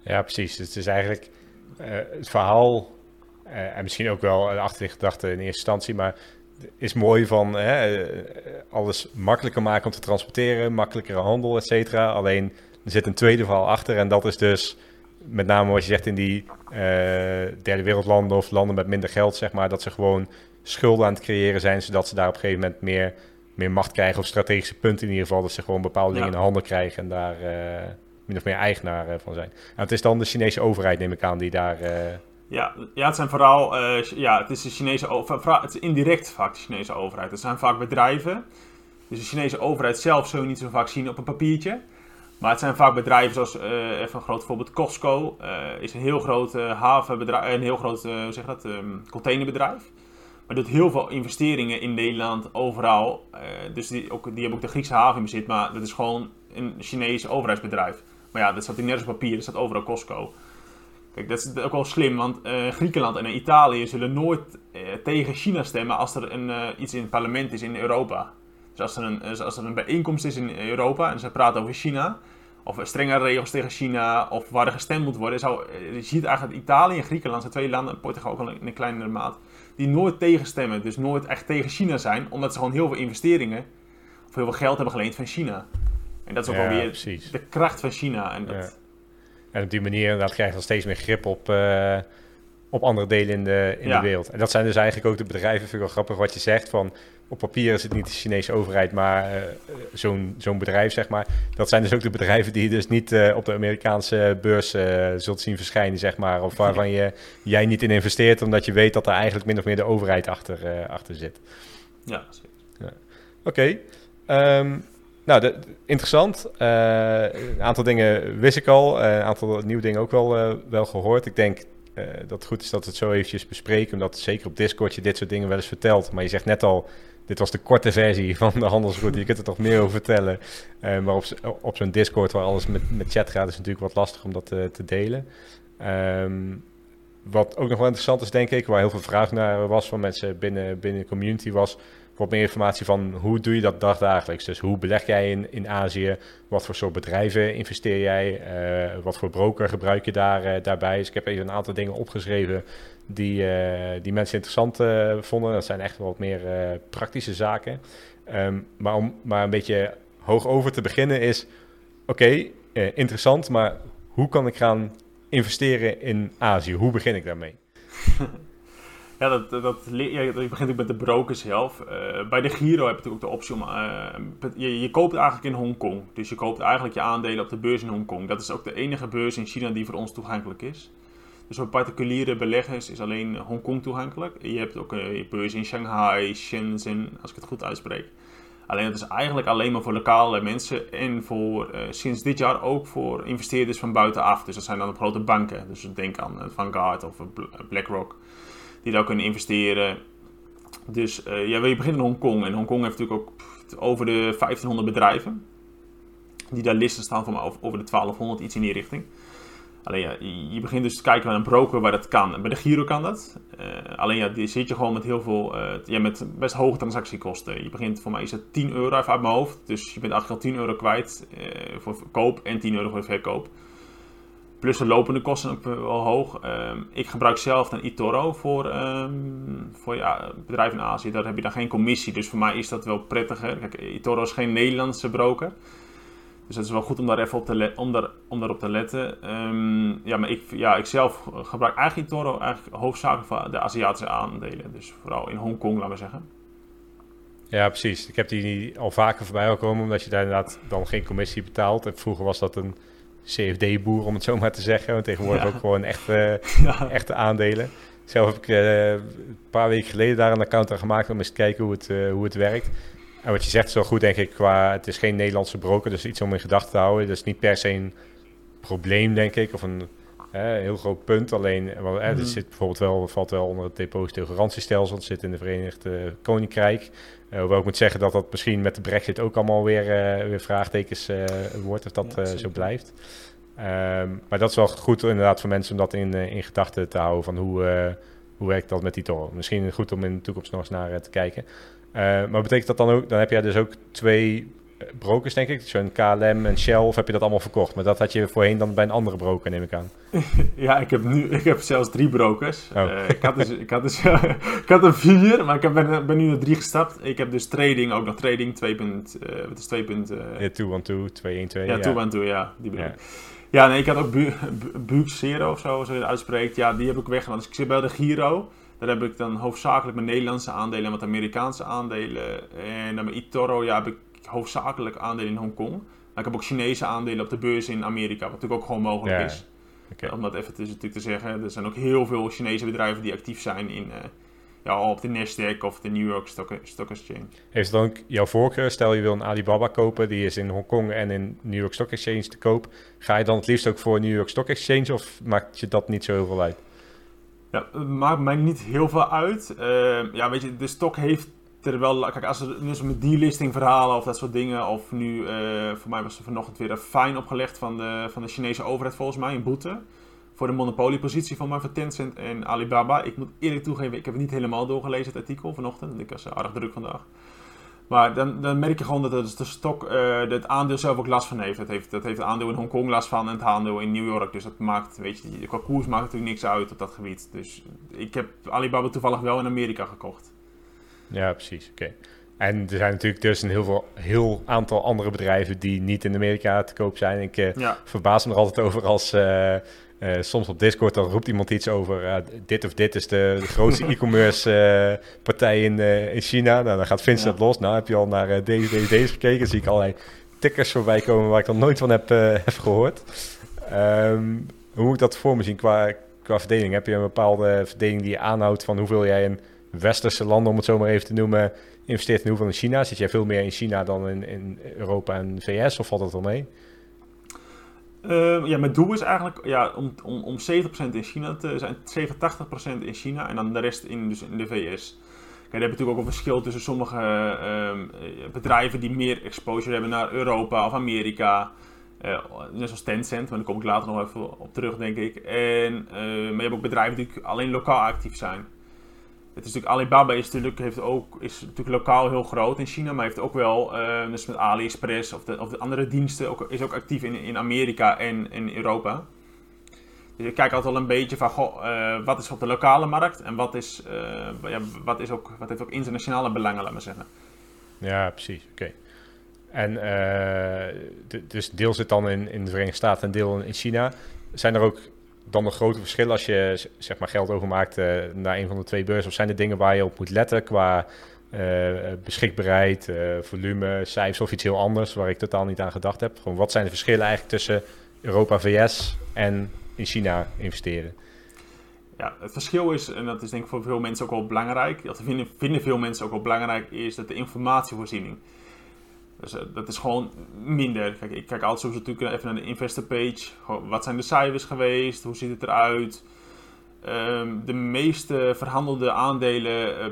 Ja, precies. Het is eigenlijk het verhaal, en misschien ook wel de achtergedachte in eerste instantie, maar is mooi van hè, alles makkelijker maken om te transporteren, makkelijkere handel, et cetera. Alleen er zit een tweede verhaal achter en dat is dus met name wat je zegt in die uh, derde wereldlanden of landen met minder geld, zeg maar, dat ze gewoon schulden aan het creëren zijn, zodat ze daar op een gegeven moment meer, meer macht krijgen of strategische punten in ieder geval, dat ze gewoon bepaalde dingen in de handen krijgen en daar uh, min of meer eigenaar uh, van zijn. Nou, het is dan de Chinese overheid, neem ik aan, die daar ja, ja, het zijn vooral, uh, ja, het is de Chinese overheid, het is indirect vaak de Chinese overheid. Het zijn vaak bedrijven. Dus de Chinese overheid zelf zul je niet zo vaak zien op een papiertje. Maar het zijn vaak bedrijven zoals, uh, even een groot voorbeeld, Costco uh, is een heel groot havenbedrijf, een heel groot, hoe zeg dat, um, containerbedrijf. Maar doet heel veel investeringen in Nederland, overal. dus die, ook, die hebben ook de Griekse haven in bezit, maar dat is gewoon een Chinese overheidsbedrijf. Maar ja, dat staat in nergens papier, dat staat overal Costco. Kijk, dat is ook wel slim, want uh, Griekenland en Italië zullen nooit uh, tegen China stemmen als er een, uh, iets in het parlement is in Europa. Dus als er, een, als er een bijeenkomst is in Europa en ze praten over China, of strengere regels tegen China, of waar er gestemd moet worden, zou, je ziet eigenlijk dat Italië en Griekenland zijn twee landen, en Portugal ook al in een kleinere maat, die nooit tegenstemmen, dus nooit echt tegen China zijn, omdat ze gewoon heel veel investeringen, of heel veel geld hebben geleend van China. En dat is ook ja, alweer precies. de kracht van China. En dat, ja. En op die manier inderdaad krijg je dan steeds meer grip op, uh, op andere delen in, de, in de wereld. En dat zijn dus eigenlijk ook de bedrijven, vind ik wel grappig wat je zegt, van op papier is het niet de Chinese overheid, maar uh, zo'n zo'n bedrijf, zeg maar. Dat zijn dus ook de bedrijven die je dus niet uh, op de Amerikaanse beurs zult zien verschijnen, zeg maar. Of waarvan je, jij niet in investeert, omdat je weet dat er eigenlijk min of meer de overheid achter, achter zit. Ja, zeker. Ja. Oké. Okay. Um, ehm, nou, interessant. Uh, een aantal dingen wist ik al. Uh, een aantal nieuwe dingen ook wel, uh, wel gehoord. Ik denk dat het goed is dat we het zo eventjes bespreken. Omdat zeker op Discord je dit soort dingen wel eens vertelt. Maar je zegt net al, dit was de korte versie van de handelsroute. Je kunt er toch meer over vertellen. maar op, op zo'n Discord waar alles met, met chat gaat, is natuurlijk wat lastig om dat te delen. Um, wat ook nog wel interessant is, denk ik, waar heel veel vraag naar was van mensen binnen, binnen de community, was wat meer informatie van hoe doe je dat dagdagelijks. Dus hoe beleg jij in, in Azië? Wat voor soort bedrijven investeer jij? Uh, wat voor broker gebruik je daar, uh, daarbij? Dus ik heb even een aantal dingen opgeschreven die, uh, die mensen interessant vonden. Dat zijn echt wat meer praktische zaken. Um, maar om maar een beetje hoog over te beginnen is... Oké, interessant, maar hoe kan ik gaan investeren in Azië? Hoe begin ik daarmee? Ja, dat, dat, ja, je begint ook met de broker zelf. Uh, bij de Giro heb je natuurlijk ook de optie om... Uh, je, je koopt eigenlijk in Hongkong. Dus je koopt eigenlijk je aandelen op de beurs in Hongkong. Dat is ook de enige beurs in China die voor ons toegankelijk is. Dus voor particuliere beleggers is alleen Hongkong toegankelijk. Je hebt ook een beurs in Shanghai, Shenzhen, als ik het goed uitspreek. Alleen dat is eigenlijk alleen maar voor lokale mensen en voor sinds dit jaar ook voor investeerders van buitenaf. Dus dat zijn dan de grote banken. Dus denk aan Vanguard of BlackRock die daar kunnen investeren. Dus uh, ja, je begint in Hongkong. En Hongkong heeft natuurlijk ook over de 1500 bedrijven. Die daar listen staan van over de 1200, iets in die richting. Alleen ja, je begint dus te kijken naar een broker waar dat kan. Bij de Giro kan dat. Uh, alleen ja, die zit je gewoon met heel veel, uh, ja, met best hoge transactiekosten. Je begint, voor mij is het 10 euro even uit mijn hoofd. Dus je bent eigenlijk al 10 euro kwijt voor koop en 10 euro voor verkoop. Plus de lopende kosten ook wel hoog. Um, ik gebruik zelf een eToro voor, um, voor ja, bedrijven in Azië. Daar heb je dan geen commissie. Dus voor mij is dat wel prettiger. Kijk, eToro is geen Nederlandse broker. Dus het is wel goed om daar even op te, om te letten. Um, ja, maar ik, ja, ik zelf gebruik eigenlijk eToro eigenlijk hoofdzakelijk voor de Aziatische aandelen. Dus vooral in Hongkong, laten we zeggen. Ja, precies. Ik heb die al vaker voorbij gekomen, omdat je daar inderdaad dan geen commissie betaalt. En vroeger was dat een CFD-boer, om het zo maar te zeggen. Want tegenwoordig Ja. ook gewoon echte, Ja. echte aandelen. Zelf heb ik eh, een paar weken geleden daar een account aan gemaakt om eens te kijken hoe het, eh, hoe het werkt. En wat je zegt is wel goed, denk ik, qua het is geen Nederlandse broker, dus iets om in gedachten te houden. Dat is niet per se een probleem, denk ik, of een eh, heel groot punt. Alleen, eh, Mhm. het zit bijvoorbeeld wel, valt wel onder het depositogarantiestelsel. Het zit in de Verenigde Koninkrijk. Eh, hoewel ik moet zeggen dat dat misschien met de brexit ook allemaal weer, eh, weer vraagtekens wordt, of dat Ja, zo blijft. Ehm, maar dat is wel goed inderdaad voor mensen om dat in, in gedachten te houden van hoe, hoe werkt dat met die toro. Misschien goed om in de toekomst nog eens naar te kijken. Maar betekent dat dan ook, dan heb jij dus ook twee brokers denk ik, zo'n KLM en Shell, of heb je dat allemaal verkocht? Maar dat had je voorheen dan bij een andere broker neem ik aan. Ja, ik heb nu ik heb zelfs drie brokers. Oh. Eh, ik, had dus, ik, had dus, ik had er vier, maar ik heb, ben, ben nu naar drie gestapt. Ik heb dus trading, ook nog trading 2. punt, eh, wat is 2. punt, eh, Ja, 212, 212. ja, ja. toe aan toe, ja. Die bedoel Ja. ik. Ja, nee, ik had ook Bu- Bu- Buuk Zero of zo, zo je het uitspreekt. Ja, die heb ik weggedaan. Dus ik zit bij de Giro. Daar heb ik dan hoofdzakelijk mijn Nederlandse aandelen en wat Amerikaanse aandelen. En dan bij eToro, ja, heb ik hoofdzakelijk aandelen in Hongkong. Maar ik heb ook Chinese aandelen op de beurs in Amerika, wat natuurlijk ook gewoon mogelijk Ja, is. Om dat even te, natuurlijk te zeggen. Er zijn ook heel veel Chinese bedrijven die actief zijn in, eh, ja, op de Nasdaq of de New York Stock, Stock Exchange. Heeft dan ook jouw voorkeur? Stel je wil een Alibaba kopen, die is in Hongkong en in New York Stock Exchange te koop. Ga je dan het liefst ook voor New York Stock Exchange of maakt je dat niet zo heel veel uit? Ja, het maakt mij niet heel veel uit. Eh, ja, weet je, de stok heeft er wel... Kijk, als er dus met delisting verhalen of dat soort dingen... Of nu, eh, voor mij was er vanochtend weer een fine opgelegd van de, van de Chinese overheid volgens mij, een boete. Voor de monopoliepositie van mij van Tencent en Alibaba. Ik moet eerlijk toegeven, ik heb het niet helemaal doorgelezen, het artikel vanochtend. Ik was erg druk vandaag. Maar dan, dan merk je gewoon dat het de stok, eh, het aandeel zelf ook last van heeft. Dat heeft. Dat heeft het aandeel in Hongkong last van en het aandeel in New York. Dus dat maakt, weet je, qua koers maakt natuurlijk niks uit op dat gebied. Dus ik heb Alibaba toevallig wel in Amerika gekocht. Ja, precies. Oké. En er zijn natuurlijk dus een heel, veel, heel aantal andere bedrijven die niet in Amerika te koop zijn. Ik eh, Ja, verbaas me er altijd over als eh, eh, soms op Discord dan roept iemand iets over eh, dit of dit is de, de grootste e-commerce partij in, in China. Nou, dan gaat Vincent Ja. los. Nou, heb je al naar deze, deze, deze gekeken? Dan zie ik allerlei tickers voorbij komen waar ik dan nooit van heb, heb gehoord. Ehm, hoe moet ik dat voor me zien qua, qua verdeling? Heb je een bepaalde verdeling die je aanhoudt van hoeveel jij in westerse landen, om het zo maar even te noemen, investeert en hoeveel in China? Zit jij veel meer in China dan in, in Europa en VS of valt dat wel mee? Eh, ja, mijn doel is eigenlijk ja, om, om, om 70% in China te zijn, 87% in China en dan de rest in, dus in de VS. Kijk, daar heb natuurlijk ook een verschil tussen sommige ehm, eh, bedrijven die meer exposure hebben naar Europa of Amerika. Eh, net zoals Tencent, maar daar kom ik later nog even op terug, denk ik. En, eh, maar je hebt ook bedrijven die alleen lokaal actief zijn. Het is natuurlijk, Alibaba is natuurlijk, heeft ook, is natuurlijk lokaal heel groot in China, maar heeft ook wel, eh, dus met AliExpress of de, of de andere diensten, ook, is ook actief in, in Amerika en in Europa. Dus ik kijk altijd wel een beetje van, goh, eh, wat is op de lokale markt en wat, is, eh, ja, wat, is ook, wat heeft ook internationale belangen, laat maar zeggen. Ja, precies. Oké. En dus deel zit dan in, in de Verenigde Staten en deel in China. Zijn er ook dan nog grote verschillen als je zeg maar geld overmaakt eh, naar een van de twee beurzen? Of zijn er dingen waar je op moet letten qua eh, beschikbaarheid, eh, volume, cijfers of iets heel anders waar ik totaal niet aan gedacht heb? Gewoon wat zijn de verschillen eigenlijk tussen Europa, VS en in China investeren? Ja, het verschil is, en dat is denk ik voor veel mensen ook wel belangrijk, dat vinden, vinden veel mensen ook wel belangrijk, is dat de informatievoorziening. Dus eh, dat is gewoon minder. Kijk, ik kijk altijd soms natuurlijk even naar de investor page. Wat zijn de cijfers geweest? Hoe ziet het eruit? Ehm, de meeste verhandelde aandelen eh,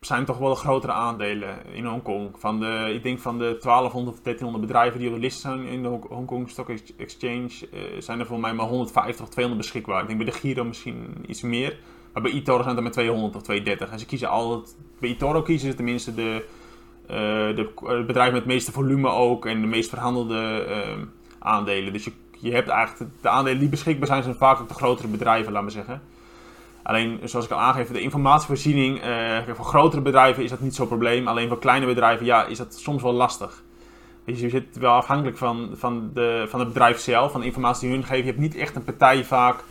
zijn toch wel de grotere aandelen in Hongkong. Van de, ik denk van de 1200 of 1300 bedrijven die op de list zijn in de Hong- Hongkong Stock Ex- Exchange, eh, zijn er voor mij maar 150 of 200 beschikbaar. Ik denk bij de Giro misschien iets meer. Maar bij eToro zijn er maar 200 of 230. En ze kiezen altijd, bij eToro kiezen ze tenminste de, de eh, bedrijven met het meeste volume ook en de meest verhandelde eh, aandelen. Dus je, je hebt eigenlijk de aandelen die beschikbaar zijn, zijn vaak ook de grotere bedrijven, laat maar zeggen. Alleen, zoals ik al aangeef, de informatievoorziening, eh, voor grotere bedrijven is dat niet zo'n probleem. Alleen voor kleine bedrijven, ja, is dat soms wel lastig. Dus je zit wel afhankelijk van, van, de, van het bedrijf zelf, van de informatie die hun geven. Je hebt niet echt een partij vaak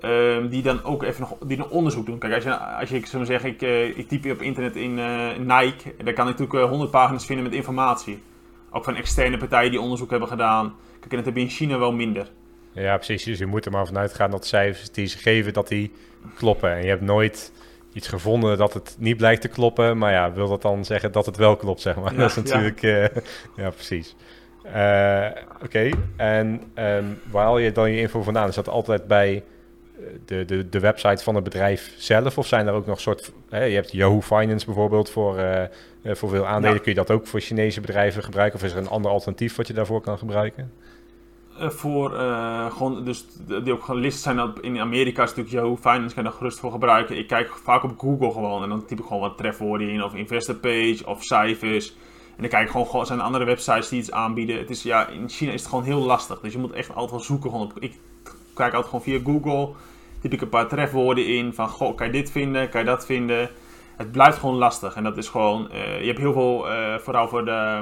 ehm, die dan ook even nog die een onderzoek doen. Kijk, als je, als je ik zou zeggen, ik, eh, ik typ op internet in eh, Nike, dan kan ik natuurlijk eh, 100 pagina's vinden met informatie. Ook van externe partijen die onderzoek hebben gedaan. Kijk, en dat heb je in China wel minder. Ja, precies. Dus je moet er maar vanuit gaan dat de cijfers die ze geven, dat die kloppen. En je hebt nooit iets gevonden dat het niet blijkt te kloppen. Maar ja, wil dat dan zeggen dat het wel klopt, zeg maar? Ja, dat is natuurlijk... Ja, ja precies. Oké, okay. en um, waar haal je dan je info vandaan? Is dat altijd bij de, de, de website van het bedrijf zelf? Of zijn er ook nog soort... Hè, je hebt Yahoo Finance bijvoorbeeld voor, uh, voor veel aandelen. Ja. Kun je dat ook voor Chinese bedrijven gebruiken? Of is er een ander alternatief wat je daarvoor kan gebruiken? Uh, voor gewoon, dus die ook gelist zijn op, in Amerika is natuurlijk Yahoo Finance, kan je daar gerust voor gebruiken. Ik kijk vaak op Google gewoon en dan typ ik gewoon wat trefwoorden in, of investor page, of cijfers. En dan kijk ik gewoon, gewoon, zijn er andere websites die iets aanbieden. Het is, ja, in China is het gewoon heel lastig. Dus je moet echt altijd wel zoeken. Gewoon op, ik kijk altijd gewoon via Google. Typ ik een paar trefwoorden in. Van, goh, kan je dit vinden? Kan je dat vinden? Het blijft gewoon lastig. En dat is gewoon... Uh, je hebt heel veel, uh, vooral voor de,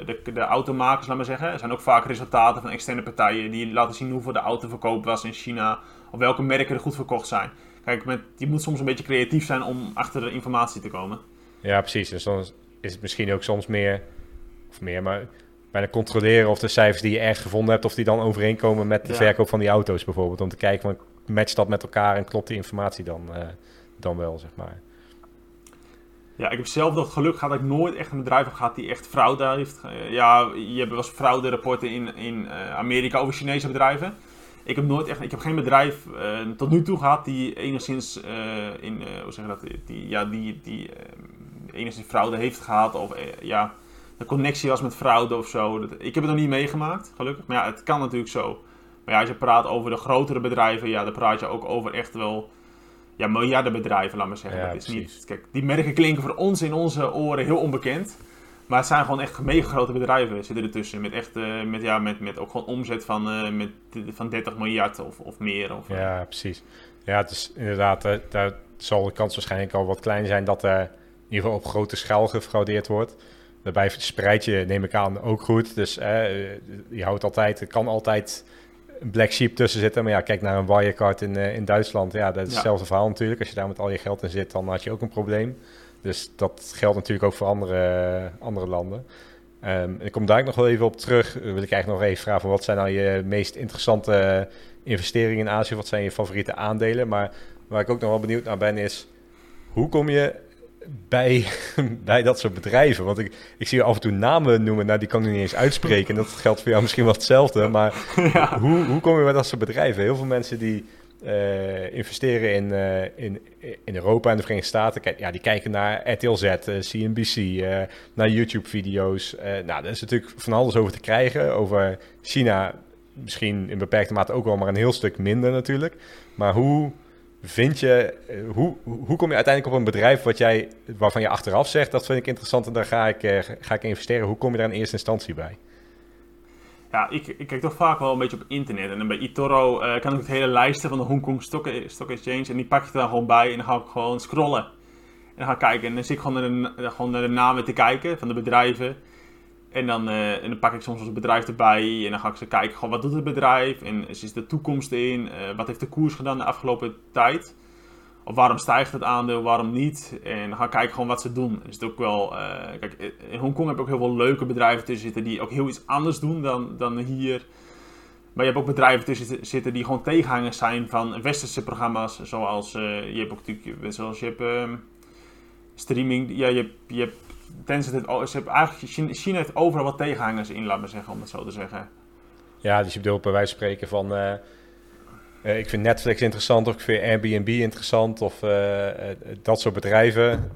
uh, de, de automakers, laat maar zeggen. Er zijn ook vaak resultaten van externe partijen die laten zien hoeveel de autoverkoop was in China. Of welke merken er goed verkocht zijn. Kijk, met, je moet soms een beetje creatief zijn om achter de informatie te komen. Ja, precies. Dus dan is het misschien ook soms meer, of meer, maar bijna controleren of de cijfers die je ergens gevonden hebt, of die dan overeenkomen met de ja. verkoop van die auto's bijvoorbeeld. Om te kijken, van, matcht dat met elkaar en klopt die informatie dan, uh, dan wel, zeg maar. Ja, ik heb zelf dat geluk gehad dat ik nooit echt een bedrijf heb gehad die echt fraude heeft. Uh, ja, je hebt wel eens fraude rapporten in, in uh, Amerika over Chinese bedrijven. Ik heb nooit echt, ik heb geen bedrijf tot nu toe gehad die enigszins in, hoe zeg dat, die, ja, die, die enigszins fraude heeft gehad. Of ja, een connectie was met fraude of zo. Ik heb het nog niet meegemaakt, gelukkig. Maar ja, het kan natuurlijk zo. Maar ja, als je praat over de grotere bedrijven, ja, dan praat je ook over echt wel ja, miljardenbedrijven, laat maar zeggen. Ja, dat is niet, kijk, die merken klinken voor ons in onze oren heel onbekend. Maar het zijn gewoon echt mega grote bedrijven zitten ertussen. Met, echt, uh, met, ja, met, met ook gewoon omzet van, uh, met, van 30 miljard of, of meer. Of, ja, precies. Ja, het is inderdaad, uh, daar zal de kans waarschijnlijk al wat klein zijn dat er in ieder geval op grote schaal gefraudeerd wordt. Daarbij spreid je, neem ik aan, ook goed. Dus je houdt altijd, er kan altijd een black sheep tussen zitten. Maar ja, kijk naar een Wirecard in, uh, in Duitsland. Ja, dat is ja. hetzelfde verhaal natuurlijk. Als je daar met al je geld in zit, dan had je ook een probleem. Dus dat geldt natuurlijk ook voor andere, andere landen. Um, ik kom daar nog wel even op terug. Wil ik eigenlijk nog even vragen: wat zijn nou je meest interessante investeringen in Azië? Wat zijn je favoriete aandelen? Maar waar ik ook nog wel benieuwd naar ben, is hoe kom je bij, bij dat soort bedrijven. Want ik, ik zie je af en toe namen noemen, nou die kan ik niet eens uitspreken. En dat geldt voor jou misschien wel hetzelfde. Maar ja. hoe, hoe kom je bij dat soort bedrijven? Heel veel mensen die uh, investeren in, uh, in, in Europa en de Verenigde Staten, kijk, ja, die kijken naar RTLZ, uh, CNBC, naar YouTube-video's. nou, daar is natuurlijk van alles over te krijgen. Over China misschien in beperkte mate ook wel, maar een heel stuk minder natuurlijk. Maar hoe vind je, eh, hoe, hoe kom je uiteindelijk op een bedrijf wat jij, waarvan je achteraf zegt, dat vind ik interessant en daar ga ik, uh, ga ik investeren. Hoe kom je daar in eerste instantie bij? Ja, ik, ik kijk toch vaak wel een beetje op internet. En bij eToro uh, kan ik het hele lijsten van de Hongkong Stock, Stock Exchange. En die pak er dan gewoon bij en dan ga ik gewoon scrollen. En dan ga ik kijken. En dan zit ik gewoon naar de, gewoon naar de namen te kijken van de bedrijven. En dan, en dan pak ik soms een bedrijf erbij en dan ga ik ze kijken, gewoon, wat doet het bedrijf en is de toekomst in, uh, wat heeft de koers gedaan de afgelopen tijd. Of waarom stijgt het aandeel, waarom niet. En dan ga ik kijken gewoon wat ze doen. Is het ook wel, uh, kijk, in Hongkong heb je ook heel veel leuke bedrijven tussen zitten die ook heel iets anders doen dan, dan hier. Maar je hebt ook bedrijven tussen zitten die gewoon tegenhangers zijn van westerse programma's. Zoals, je hebt ook natuurlijk, zoals je hebt ehm, streaming, ja, je je hebt Tencent heeft, ze hebben eigenlijk, China heeft overal wat tegenhangers in, laat maar zeggen, om het zo te zeggen. Ja, dus je bedoelt bij wijze van spreken van... Uh, uh, ik vind Netflix interessant, of ik vind Airbnb interessant, of uh, dat soort bedrijven.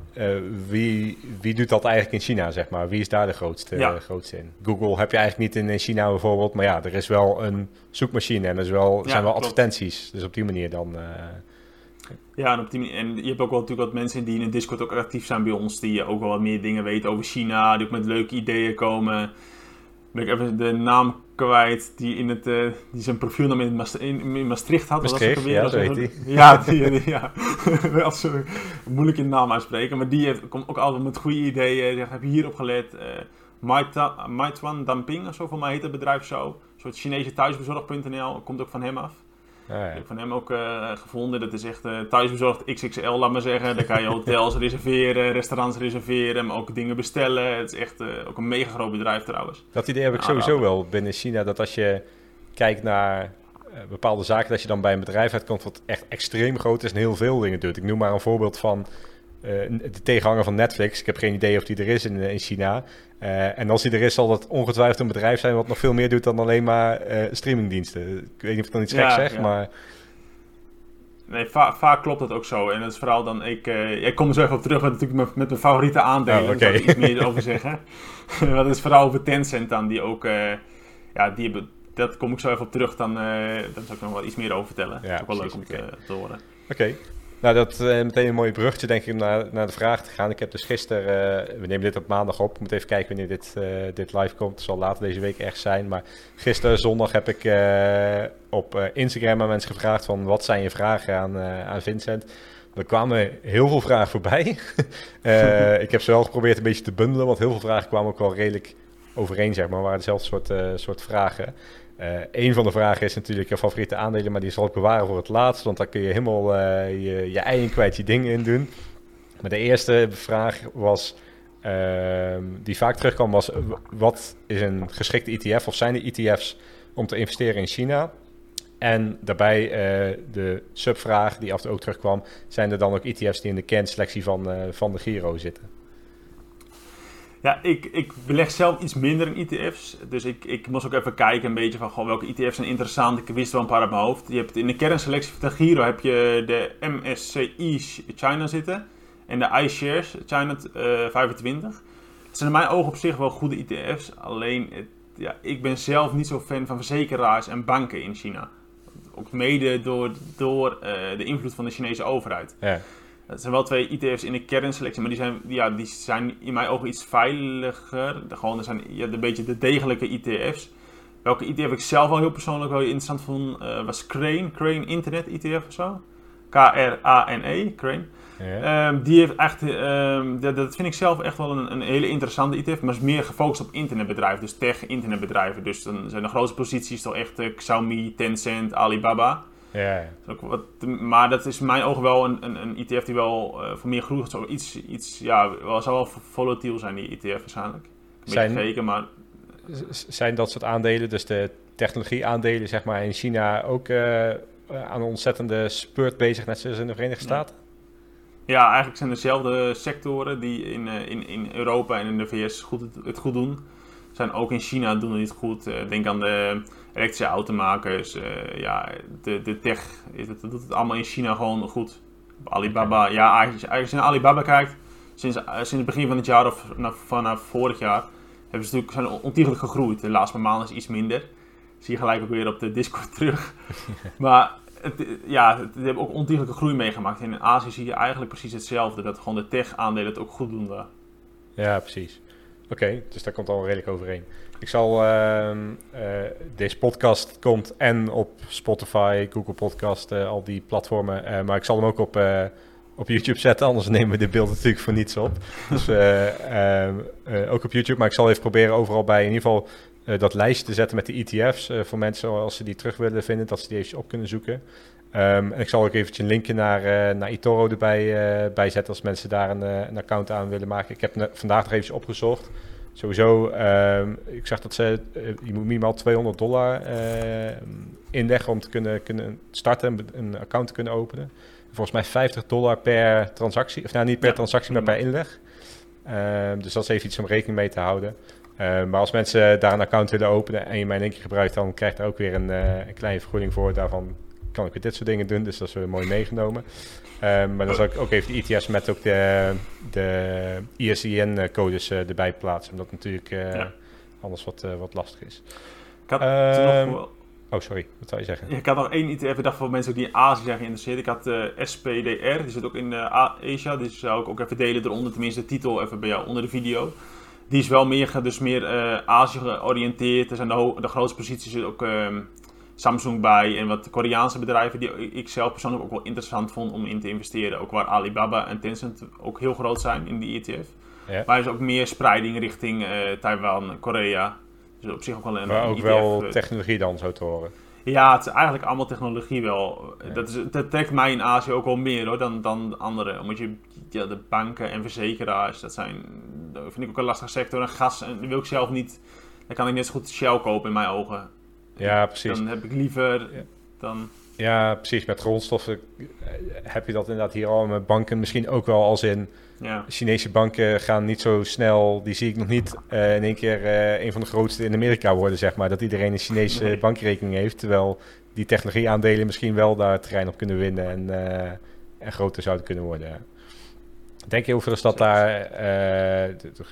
wie, wie doet dat eigenlijk in China, zeg maar? Wie is daar de grootste, ja. grootste in? Google heb je eigenlijk niet in China bijvoorbeeld, maar ja, er is wel een zoekmachine en er is wel, ja, zijn wel klopt. advertenties. Dus op die manier dan... Ja, en, op die en je hebt ook wel natuurlijk wat mensen die in Discord ook actief zijn bij ons, die ook wel wat meer dingen weten over China, die ook met leuke ideeën komen. Ben ik even de naam kwijt, die, in het, uh, die zijn profielnaam in, Maast in, Maastricht had. Maastricht, dat ja, zo heet. Ja, die, die ja. Als ze moeilijk in de naam uitspreken, maar die heeft, komt ook altijd met goede ideeën. Zeg, heb je hierop gelet? Uh, Maitwan Damping, of zo voor mij heet het bedrijf zo. Een soort Chinese thuisbezorg.nl, komt ook van hem af. Ja. Ik heb van hem ook eh, gevonden. Dat is echt eh, thuisbezorgd XXL, laat maar zeggen. Daar kan je hotels reserveren, restaurants reserveren, maar ook dingen bestellen. Het is echt eh, ook een mega groot bedrijf trouwens. Dat idee heb ik sowieso wel binnen China. Dat als je kijkt naar bepaalde zaken, dat je dan bij een bedrijf uitkomt wat echt extreem groot is en heel veel dingen doet. Ik noem maar een voorbeeld van de tegenhanger van Netflix. Ik heb geen idee of die er is in, in China. Eh, en als die er is, zal dat ongetwijfeld een bedrijf zijn wat nog veel meer doet dan alleen maar eh, streamingdiensten. Ik weet niet of ik dan iets Ja, gek zeg, ja. maar Nee, va- vaak klopt dat ook zo. En dat is vooral dan, ik, eh, ik kom er zo even op terug met, natuurlijk met, met mijn favoriete aandelen. Oh, Daar zal ik iets meer over zeggen. dat is vooral over Tencent dan, die ook, eh, ja, die hebben, dat kom ik zo even op terug, dan, eh dan zal ik nog wel iets meer over vertellen. Ja, dat is ook wel precies, leuk om te horen. Oké. Nou, dat eh, meteen een mooi bruggetje, denk ik, naar, naar de vraag te gaan. Ik heb dus gisteren, eh, we nemen dit op maandag op. Ik moet even kijken wanneer dit, eh, dit live komt. Het zal later deze week ergens zijn. Maar gisteren, zondag, heb ik op Instagram aan mensen gevraagd van wat zijn je vragen aan, aan Vincent. Er kwamen heel veel vragen voorbij. Ik heb ze wel geprobeerd een beetje te bundelen, want heel veel vragen kwamen ook wel redelijk overeen, zeg maar. waren dezelfde soort, soort vragen. Eh een van de vragen is natuurlijk je favoriete aandelen, maar die zal ik bewaren voor het laatst, want daar kun je helemaal eh, je, je ei kwijt, je dingen in doen. Maar de eerste vraag was, ehm, die vaak terugkwam, was wat is een geschikte ETF of zijn er ETF's om te investeren in China? En daarbij eh, de subvraag die af en toe ook terugkwam, zijn er dan ook ETF's die in de kernselectie van, van de Giro zitten? Ja, ik, ik beleg zelf iets minder in ETF's. Dus ik, ik moest ook even kijken een beetje van welke ETF's zijn interessant. Ik wist wel een paar uit mijn hoofd. Je hebt in de kernselectie van Giro heb je de MSCI China zitten. En de iShares China eh 25. Het zijn in mijn ogen op zich wel goede ETF's. Alleen, ja, ik ben zelf niet zo fan van verzekeraars en banken in China. Ook mede door, door eh, de invloed van de Chinese overheid. Ja, Het zijn wel twee ETF's in de kernselectie, maar die zijn, ja, die zijn in mijn ogen iets veiliger. De, gewoon, er zijn ja, een beetje de degelijke ETF's. Welke ETF ik zelf wel heel persoonlijk wel interessant vond, eh, was Crane. Crane Internet ETF of zo. K-R-A-N-E, Crane. ja. Ehm, die heeft echt, ehm, dat, dat vind ik zelf echt wel een, een hele interessante ETF, maar is meer gefocust op internetbedrijven, dus tech-internetbedrijven. Dus dan zijn de grootste posities toch echt eh, Xiaomi, Tencent, Alibaba. Ja, wat, maar dat is in mijn ogen wel een, een, een ETF die wel eh, voor meer groeit. Zo iets, iets, ja, wel, zou wel volatiel zijn, die ETF waarschijnlijk. Een Zijn- gekeken, maar zijn dat soort aandelen, dus de technologie-aandelen, zeg maar, in China ook eh, eh, aan een ontzettende spurt bezig, net zoals in de Verenigde. Staten? ja, eigenlijk zijn dezelfde sectoren die in, in, in Europa en in de VS goed, het, het goed doen. Zijn ook in China doen die het goed. Eh, denk aan de elektrische automakers, eh, ja, de, de tech, dat doet het allemaal in China gewoon goed. Alibaba, ja, eigenlijk, als je naar Alibaba kijkt, sinds, eh, sinds het begin van het jaar of na- vanaf vorig jaar, hebben ze natuurlijk zijn ontiegelijk gegroeid. De laatste maanden is iets minder. Zie je gelijk ook weer op de Discord terug. maar het, ja, die hebben ook ontiegelijke groei meegemaakt. En in Azië zie je eigenlijk precies hetzelfde. Dat gewoon de tech-aandelen het ook goed doen daar. Ja, precies. Oké, dus daar komt al redelijk overeen. Ik zal, ehm, eh, deze podcast komt en op Spotify, Google Podcast, eh, al die platformen. eh, maar ik zal hem ook op, op YouTube zetten, anders nemen we dit beeld natuurlijk voor niets op. Dus eh, ehm, eh, ook op YouTube, maar ik zal even proberen overal bij in ieder geval dat lijstje te zetten met de ETF's. voor mensen als ze die terug willen vinden, dat ze die even op kunnen zoeken. Ehm, en ik zal ook eventjes een linkje naar, eh, naar eToro erbij bij zetten als mensen daar een, een account aan willen maken. Ik heb vandaag nog eventjes opgezocht. Sowieso, ehm, ik zag dat ze, eh, je moet minimaal 200 dollar eh, inleggen om te kunnen, kunnen starten, een, een account te kunnen openen. Volgens mij 50 dollar per transactie, of nou niet per Ja, transactie, maar per inleg. Ehm, dus dat is even iets om rekening mee te houden. Ehm, maar als mensen daar een account willen openen en je mij in één keer gebruikt, dan krijg je daar ook weer een, eh, een kleine vergoeding voor. Daarvan kan ik weer dit soort dingen doen, dus dat is weer mooi meegenomen. Ehm, maar dan zal ik ook even de ETF's met ook de, de ISIN-codes eh, erbij plaatsen, omdat het natuurlijk eh, Ja. anders wat, eh, wat lastig is. Ik had, Ehm, nog, wel- Oh, sorry, wat zou je zeggen? ik had nog één ETF. Ik dacht voor mensen die in Azië zijn geïnteresseerd. Ik had de SPDR. Die zit ook in eh, A- Asia. Die zou ik ook even delen eronder. Tenminste, de titel even bij jou onder de video. Die is wel meer, dus meer eh Azië georiënteerd. Er zijn de, de grootste posities ook ehm, Samsung bij. En wat Koreaanse bedrijven die ik zelf persoonlijk ook wel interessant vond om in te investeren. Ook waar Alibaba en Tencent ook heel groot zijn in die ETF. Ja. Maar er is ook meer spreiding richting eh, Taiwan, Korea. Dus op zich ook wel een Maar ook ETF, wel eh, technologie dan zo te horen. Ja, het is eigenlijk allemaal technologie wel. Dat, is, dat trekt mij in Azië ook wel meer hoor, dan, dan andere. Omdat je, ja, de banken en verzekeraars, dat zijn, dat vind ik ook een lastige sector. En gas, en wil ik zelf niet, dan kan ik net zo goed Shell kopen in mijn ogen. Ja, precies. Dan heb ik liever dan... Ja, precies. Met grondstoffen eh, heb je dat inderdaad hier al met banken misschien ook wel als in... Ja. Chinese banken gaan niet zo snel, die zie ik nog niet uh, in één keer uh, een van de grootste in Amerika worden, zeg maar. Dat iedereen een Chinese nee. bankrekening heeft, terwijl die technologieaandelen misschien wel daar terrein op kunnen winnen en, uh, en groter zouden kunnen worden. Denk je hoeveel is dat daar,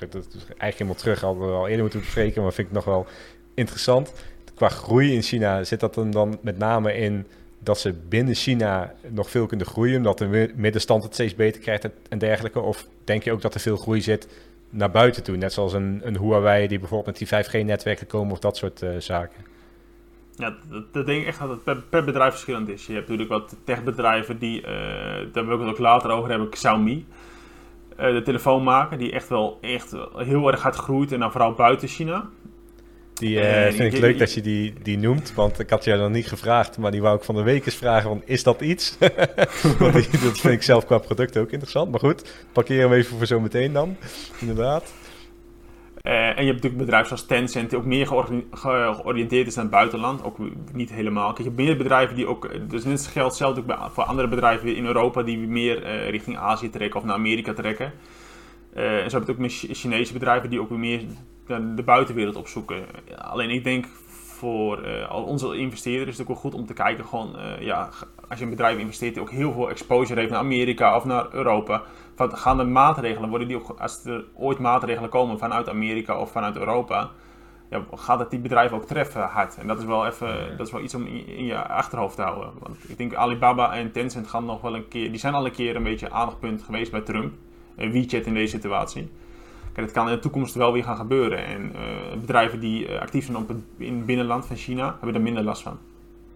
dat is eigenlijk helemaal terug, hadden we al eerder moeten bespreken, maar vind ik nog wel interessant. Qua groei in China zit dat dan, dan met name in dat ze binnen China nog veel kunnen groeien, omdat de middenstand het steeds beter krijgt en dergelijke? Of denk je ook dat er veel groei zit naar buiten toe, net zoals een, een Huawei die bijvoorbeeld met die 5G-netwerken komen of dat soort uh, zaken? Ja, dat, dat, denk ik echt dat het per, per, bedrijf verschillend is. Je hebt natuurlijk wat techbedrijven die, uh, daar wil ik het ook later over hebben, Xiaomi. Uh, de telefoonmaker die echt wel echt heel erg hard groeit en dan vooral buiten China. Die uh, vind ik leuk dat je die, die noemt, want ik had je nog niet gevraagd, maar die wou ik van de week eens vragen, van, is dat iets? want die, dat vind ik zelf qua product ook interessant, maar goed, parkeer hem even voor zo meteen dan, inderdaad. Uh, en je hebt natuurlijk bedrijven zoals Tencent, die ook meer georiënteerd is naar het buitenland. Ook niet helemaal. Kijk, je hebt meer bedrijven die ook. Dus dit geldt zelfs ook voor andere bedrijven in Europa die meer uh, richting Azië trekken of naar Amerika trekken. Uh, en zo heb je ook meer Chinese bedrijven die ook weer meer de buitenwereld opzoeken. Alleen ik denk voor uh, al onze investeerders is het ook wel goed om te kijken. Gewoon, uh, ja, als je een bedrijf investeert die ook heel veel exposure heeft naar Amerika of naar Europa. Gaan er maatregelen worden die ook, als er ooit maatregelen komen vanuit Amerika of vanuit Europa. Ja, gaat het die bedrijven ook treffen hard? En dat is wel even, dat is wel iets om in, in, je achterhoofd te houden. Want ik denk Alibaba en Tencent gaan nog wel een keer, die zijn al een keer een beetje aandachtpunt geweest bij Trump. En WeChat in deze situatie. Kijk, het kan in de toekomst wel weer gaan gebeuren. En uh, bedrijven die uh, actief zijn op het, in het binnenland van China, hebben er minder last van.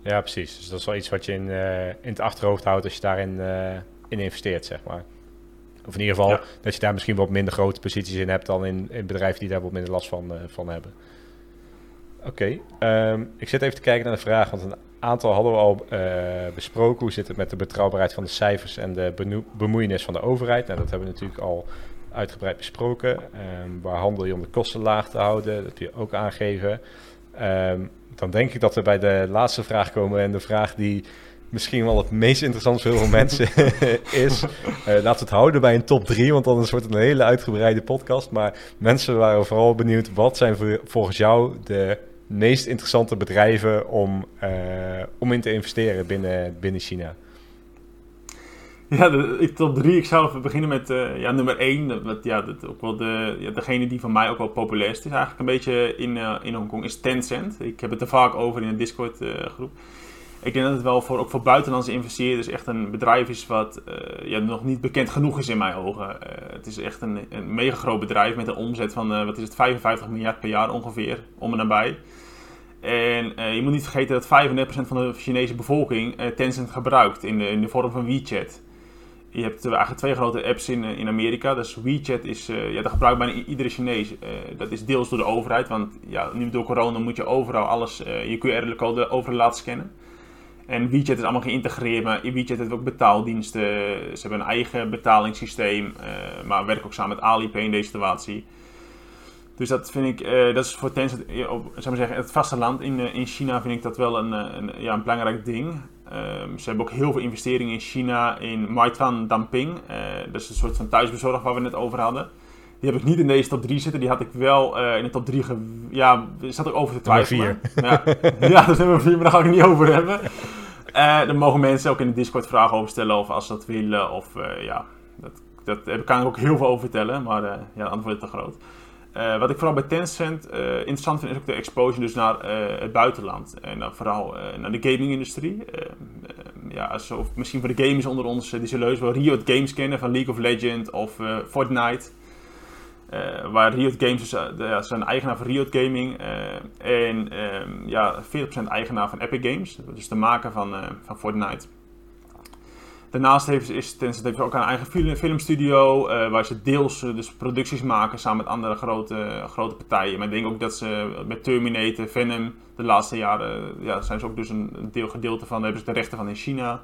Ja, precies. Dus dat is wel iets wat je in, uh, in het achterhoofd houdt als je daarin in investeert, zeg maar. Of in ieder geval ja. dat je daar misschien wat minder grote posities in hebt dan in, in bedrijven die daar wat minder last van, van hebben. Oké, okay. um, ik zit even te kijken naar de vraag, want een aantal hadden we al besproken. Hoe zit het met de betrouwbaarheid van de cijfers en de bemoeienis van de overheid? Nou, dat hebben we natuurlijk al uitgebreid besproken. Um, waar handel je om de kosten laag te houden? Dat je ook aangeven. Um, dan denk ik dat we bij de laatste vraag komen. En de vraag die misschien wel het meest interessant voor heel veel mensen is. Uh, laten het houden bij een top 3, want anders wordt het een hele uitgebreide podcast. Maar mensen waren vooral benieuwd, wat zijn volgens jou de meest interessante bedrijven om, uh, om in te investeren binnen, binnen China? Ja, de, top 3. Ik zou even beginnen met uh, ja, nummer 1. Dat, ja, dat ook wel de, ja, degene die van mij ook wel populairst is eigenlijk een beetje in, uh, in Hongkong is Tencent. Ik heb het er vaak over in een Discord uh, groep. Ik denk dat het wel voor, ook voor buitenlandse investeerders echt een bedrijf is wat ja, nog niet bekend genoeg is in mijn ogen. het is echt een, een mega bedrijf met een omzet van wat is het, 55 miljard per jaar ongeveer, om en nabij. En je moet niet vergeten dat 35% van de Chinese bevolking Tencent gebruikt in de, in de vorm van WeChat. Je hebt eigenlijk twee grote apps in, eh, in Amerika. Dus WeChat is, uh, ja, dat gebruikt bijna iedere Chinees. Uh, dat is deels door de overheid, want ja, nu door corona moet je overal alles, uh, je QR-code overal laten scannen. En WeChat is allemaal geïntegreerd, maar WeChat heeft ook betaaldiensten. Ze hebben een eigen betalingssysteem, maar werken ook samen met Alipay in deze situatie. Dus dat vind ik, dat is voor Tencent, op, zeg zeggen, het vasteland in, in China vind ik dat wel een, een, ja, een belangrijk ding. Um, ze hebben ook heel veel investeringen in China in Meituan Damping. Uh, dat is een soort van thuisbezorg waar we net over hadden. Die heb ik niet in deze top 3 zitten. Die had ik wel uh, in de top 3. Ja, zat ik over te twijfelen. Ja, ja, dat hebben we vier, maar daar ga ik het niet over hebben. Uh, dan mogen mensen ook in de Discord vragen over stellen of als ze dat willen. Of ja, dat, dat, daar kan ik ook heel veel over vertellen. Maar ja, de antwoord is te groot. Uh, wat ik vooral bij Tencent uh, interessant vind, is ook de exposure dus naar uh, het buitenland. En dan vooral naar de gaming-industrie. ja, zo, misschien voor de gamers onder ons, die zullen heus wel Riot Games kennen van League of Legends of Fortnite. waar Riot Games is, ja, zijn eigenaar van Riot Gaming. en um, ja, 40% eigenaar van Epic Games. Dus de maker van, van Fortnite. Daarnaast heeft, is Tencent ook een eigen filmstudio, uh, waar ze deels dus producties maken samen met andere grote, grote partijen. Maar ik denk ook dat ze met Terminator, Venom, de laatste jaren, ja, zijn ze ook dus een deel, gedeelte van, hebben ze de rechten van in China.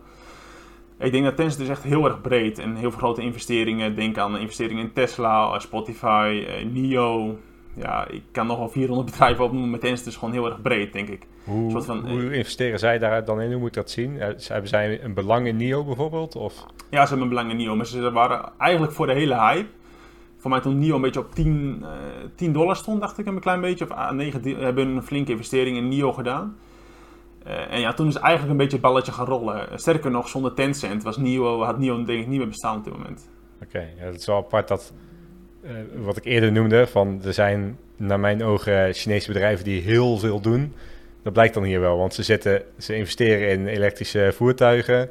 Ik denk dat Tencent is echt heel erg breed en heel veel grote investeringen. Denk aan investeringen in Tesla, Spotify, NIO, ja, ik kan nog wel 400 bedrijven opnoemen, maar Tencent is gewoon heel erg breed, denk ik. Hoe, van, hoe eh, investeren zij daar dan in? Hoe moet ik dat zien? Hebben zij een belang in NIO bijvoorbeeld? Of? Ja, ze hebben een belang in NIO, maar ze waren eigenlijk voor de hele hype. Voor mij toen NIO een beetje op 10, uh, 10 dollar stond, dacht ik een klein beetje. Of 9, ah, hebben een flinke investering in NIO gedaan. Uh, en ja, toen is eigenlijk een beetje het balletje gaan rollen. Sterker nog, zonder Tencent was NIO, had NIO denk ik niet meer bestaan op dit moment. Oké, ja, het is wel apart dat uh, wat ik eerder noemde, van er zijn naar mijn ogen Chinese bedrijven die heel veel doen. Dat blijkt dan hier wel, want ze, zitten, ze investeren in elektrische voertuigen,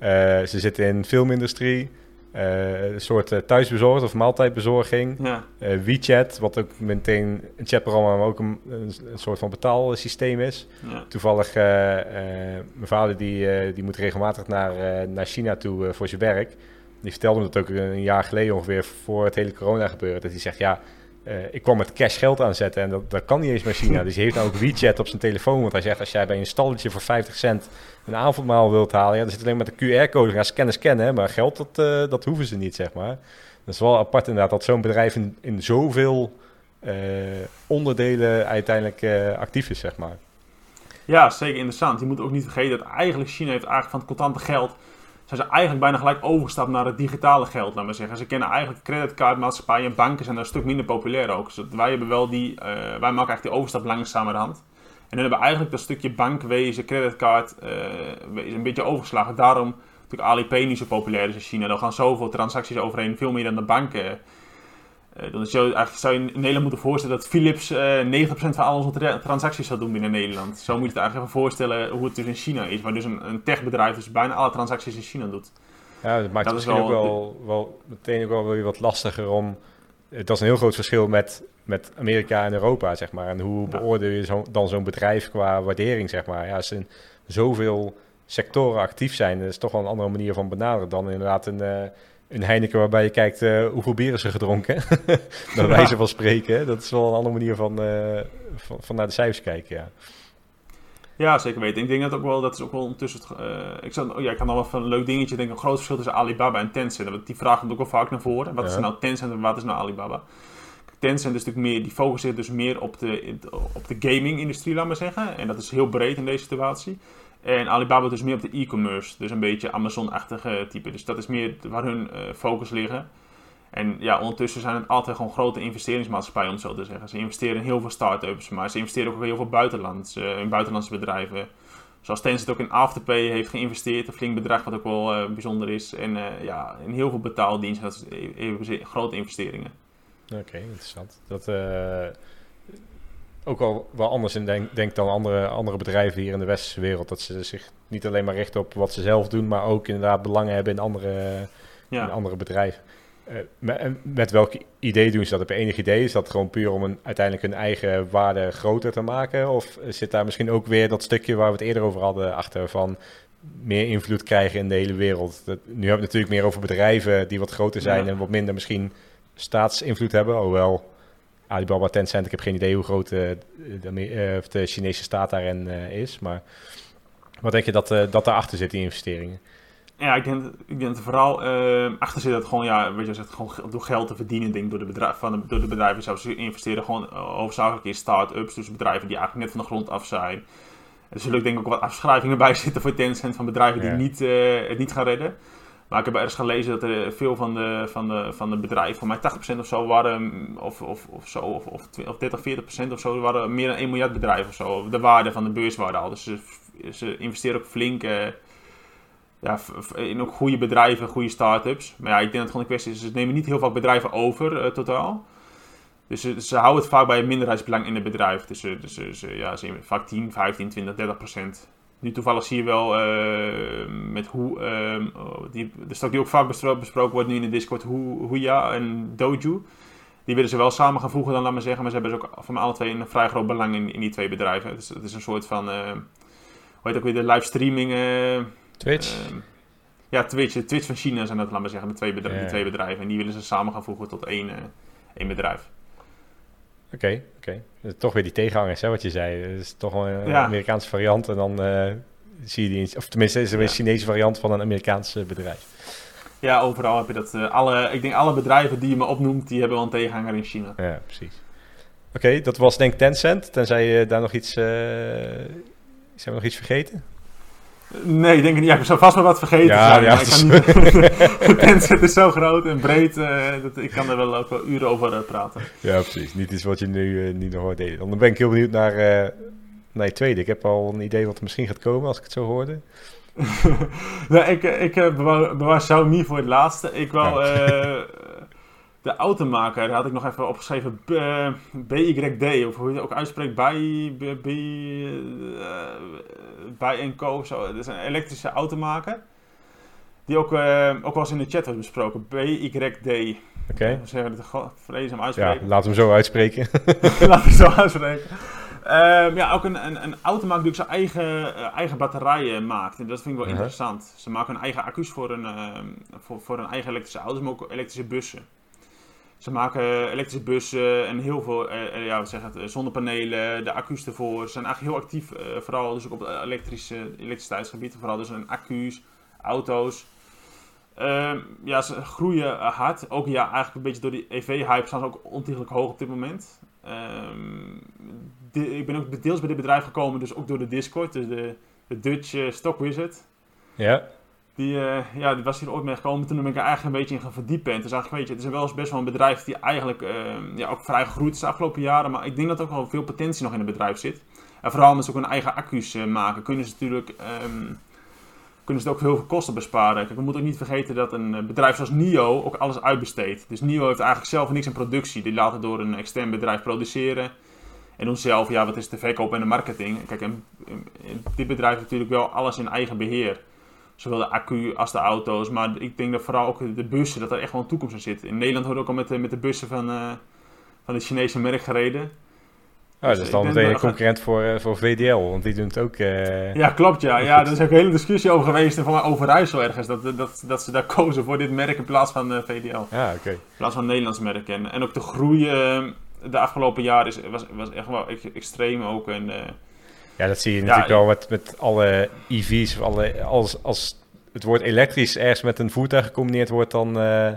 uh, ze zitten in filmindustrie, uh, een soort thuisbezorgd of maaltijdbezorging. Ja. WeChat, wat ook meteen een chatprogramma, maar ook een, een, soort van betaalsysteem is. Ja. Toevallig, mijn vader die, die moet regelmatig naar, naar China toe voor zijn werk. Die vertelde me dat ook een jaar geleden ongeveer voor het hele corona gebeuren. Dat hij zegt, ja, uh, ik kwam met cash geld aanzetten en dat, dat kan niet eens met China. dus hij heeft nou ook WeChat op zijn telefoon. Want hij zegt, als jij bij een stalletje voor 50 cent een avondmaal wilt halen... Ja, dan zit alleen met de QR-code, gaan scannen, scannen. Maar geld, dat, uh, dat hoeven ze niet, zeg maar. Dat is wel apart inderdaad, dat zo'n bedrijf in, in zoveel uh, onderdelen uiteindelijk actief is, zeg maar. Ja, zeker interessant. Je moet ook niet vergeten dat eigenlijk China heeft eigenlijk van het contante geld zijn ze eigenlijk bijna gelijk overgestapt naar het digitale geld, maar zeggen. Ze kennen eigenlijk creditcardmaatschappijen en banken zijn daar een stuk minder populair ook. Dus wij hebben wel die, uh, wij maken eigenlijk die overstap langzamerhand. En dan hebben we eigenlijk dat stukje bankwezen, creditcard, uh, een beetje overgeslagen. Daarom natuurlijk Alipay niet zo populair is in China. Er gaan zoveel transacties overheen, veel meer dan de banken uh, dan zou je, eigenlijk zou je in Nederland moeten voorstellen dat Philips uh, 90% van al onze transacties zou doen binnen Nederland. Zo moet je het eigenlijk even voorstellen hoe het dus in China is. Waar dus een, een techbedrijf dus bijna alle transacties in China doet. Ja, dat maakt het misschien ook wel, wel meteen ook wel weer wat lastiger om... Dat is een heel groot verschil met, met Amerika en Europa, zeg maar. En hoe beoordeel je zo, dan zo'n bedrijf qua waardering, zeg maar. Ja, als er zoveel sectoren actief zijn, dat is toch wel een andere manier van benaderen dan inderdaad een... Uh, een Heineken waarbij je kijkt uh, hoeveel bieren ze gedronken. Bij wijze van spreken. Dat is wel een andere manier van, uh, van, van, naar de cijfers kijken, ja. Ja, zeker weten. Ik denk dat ook wel, dat is ook wel ondertussen... Uh, ik, zou, oh ja, ik kan nog wel van een leuk dingetje denken. Een groot verschil tussen Alibaba en Tencent. Die vraag komt ook wel vaak naar voren. Wat is nou Tencent en wat is nou Alibaba? Tencent is natuurlijk meer, die focust zich dus meer op de, op de gaming-industrie, laat maar zeggen. En dat is heel breed in deze situatie. En Alibaba dus meer op de e-commerce, dus een beetje Amazon-achtige type. Dus dat is meer waar hun uh, focus liggen. En ja, ondertussen zijn het altijd gewoon grote investeringsmaatschappijen, om zo te zeggen. Ze investeren in heel veel start-ups, maar ze investeren ook heel veel buitenlands, in buitenlandse bedrijven. Zoals Tencent ook in Afterpay heeft geïnvesteerd, een flink bedrag wat ook wel uh, bijzonder is. En ja, in heel veel betaaldiensten, dat is, grote investeringen. Oké, interessant. Dat ook al wel anders in denk, denk dan andere, andere bedrijven hier in de westerse wereld. Dat ze zich niet alleen maar richten op wat ze zelf doen, maar ook inderdaad belangen hebben in andere, in andere bedrijven. Uh, met, met welk idee doen ze dat? Heb je enig idee? Is dat gewoon puur om een, uiteindelijk hun eigen waarde groter te maken? Of zit daar misschien ook weer dat stukje waar we het eerder over hadden achter van meer invloed krijgen in de hele wereld? Dat, nu hebben we het natuurlijk meer over bedrijven die wat groter zijn en wat minder misschien staatsinvloed hebben. Hoewel Alibaba, Tencent, ik heb geen idee hoe groot uh, de, uh, de, Chinese staat daarin uh, is. Maar wat denk je dat, dat daarachter zit, die investeringen? Ja, ik denk, ik denk dat vooral achter zit dat gewoon, ja, weet je, zegt, gewoon door geld te verdienen, denk door de, bedrijf, van de, door de bedrijven zelf. Ze investeren gewoon hoofdzakelijk in start-ups, dus bedrijven die eigenlijk net van de grond af zijn. Er zullen ook denk ik ook wat afschrijvingen bij zitten voor Tencent van bedrijven die niet, het niet gaan redden. Maar ik heb ergens gelezen dat er veel van de, van de, van de bedrijven, voor mij 80% of zo, waren, of, of, of zo, of, of, of 30, 40% of zo, waren meer dan 1 miljard bedrijven of zo. De waarde van de beurswaarde al. Dus ze, investeren ook flink uh, ja, in ook goede bedrijven, goede start-ups. Maar ja, ik denk dat het gewoon een kwestie is, ze nemen niet heel veel bedrijven over uh, totaal. Dus ze, ze, houden het vaak bij een minderheidsbelang in het bedrijf. Dus, dus, dus ja, ze vaak 10, 15, 20, 30 procent. Nu toevallig zie je wel uh, met hoe, uh, die, de stok die ook vaak besproken wordt nu in de Discord, hoe, ja en Doju. Die willen ze wel samen gaan voegen dan, laat maar zeggen. Maar ze hebben dus ook van alle twee een vrij groot belang in, in die twee bedrijven. Het is, het is een soort van, uh, hoe heet ook weer, de livestreaming... Twitch? Ehm, ja, Twitch, Twitch van China zijn dat, laten we zeggen, de twee, bedrijven, die twee bedrijven. En die willen ze samen gaan voegen tot één, eh, één bedrijf. Oké, oké. Eh, Toch weer die tegenhangers, hè, wat je zei. Het is toch een Ja. Amerikaanse variant en dan eh, zie je die... Of tenminste, is er Ja. een Chinese variant van een Amerikaans eh, bedrijf. Ja, overal heb je dat. eh, alle, ik denk alle bedrijven die je me opnoemt, die hebben wel een tegenhanger in China. Ja, precies. Oké, dat was denk ik Tencent. Tenzij je daar nog iets... eh zijn we nog iets vergeten? Nee, ik denk niet. Ja, ik zou vast wel wat vergeten Ja, zijn. ja, ik kan niet. Tencent is zo groot en breed, eh, dat ik kan er wel ook wel uren over eh, praten. Ja, precies. Niet iets wat je nu eh, niet nog hoort delen. Dan ben ik heel benieuwd naar, naar je tweede. Ik heb al een idee wat er misschien gaat komen als ik het zo hoorde. nee, ik, eh, ik eh, bewaar, bewaar Xiaomi voor het laatste. Ik wou de automaker, daar had ik nog even opgeschreven. B, BYD, of hoe je het ook uitspreekt. Bij, eh, bij Co. Zo. Dat is een elektrische automaker. Die ook, eh, ook wel eens in de chat wordt besproken. BYD. Oké. Zeggen we het? Goh, Vreesem Ja, uitspreken. laten we hem zo uitspreken. Laat ik zo uitspreken. Ehm, ja, ook een, een, een automaker die ook zijn eigen, eh, eigen batterijen maakt. En dat vind ik wel interessant. Ze maken hun eigen accu's voor een, ehm, voor, voor een eigen elektrische auto's, maar ook elektrische bussen. Ze maken elektrische bussen en heel veel, eh, eh, ja, zeggen het, eh, zonnepanelen, de accu's ervoor. Ze zijn eigenlijk heel actief, vooral dus ook op het elektrische, elektriciteitsgebied. Vooral dus in accu's, auto's. Ehm, ja, ze groeien hard. Ook ja, eigenlijk een beetje door die EV-hype staan ze ook ontiegelijk hoog op dit moment. Ehm, ik ben ook deels bij dit bedrijf gekomen, dus ook door de Discord, dus de, de Dutch Stock Wizard. ja, Die, eh, ja, die was hier ooit mee gekomen. Toen ben ik er eigenlijk een beetje in gaan verdiepen. En toen zag ik, weet je, het is wel eens best wel een bedrijf die eigenlijk ehm, ja, ook vrij gegroeid is de afgelopen jaren. Maar ik denk dat er ook wel veel potentie nog in het bedrijf zit. En vooral omdat ze ook hun eigen accu's eh, maken, kunnen ze natuurlijk ehm, kunnen ze ook heel veel kosten besparen. Kijk, we moeten ook niet vergeten dat een eh, bedrijf zoals NIO ook alles uitbesteedt. Dus NIO heeft eigenlijk zelf niks in productie. Die laten door een extern bedrijf produceren. En doen zelf, ja, wat is de verkoop en de marketing. Kijk, dit bedrijf heeft natuurlijk wel alles in eigen beheer. Zowel de accu als de auto's. Maar ik denk dat vooral ook de bussen, dat er echt wel een toekomst in zit. In Nederland wordt ook al met, de- met de bussen van, eh, van het Chinese merk gereden. Oh, Dus dat is ik dan meteen een concurrent voor, eh, voor VDL, want die doen het ook. eh, Ja, klopt ja. Ja, er is ook een hele discussie over geweest van Overijssel ergens. Dat, dat, dat ze daar kozen voor dit merk in plaats van VDL. Ja, oké. In plaats van een Nederlands merk. En, en ook de groei de afgelopen jaren is, was, was echt wel ex- extreem ook. En, Ja, dat zie je Ja, natuurlijk ik- wel met, met alle EV's. Of alle, als, als het woord elektrisch ergens met een voertuig gecombineerd wordt, dan, eh,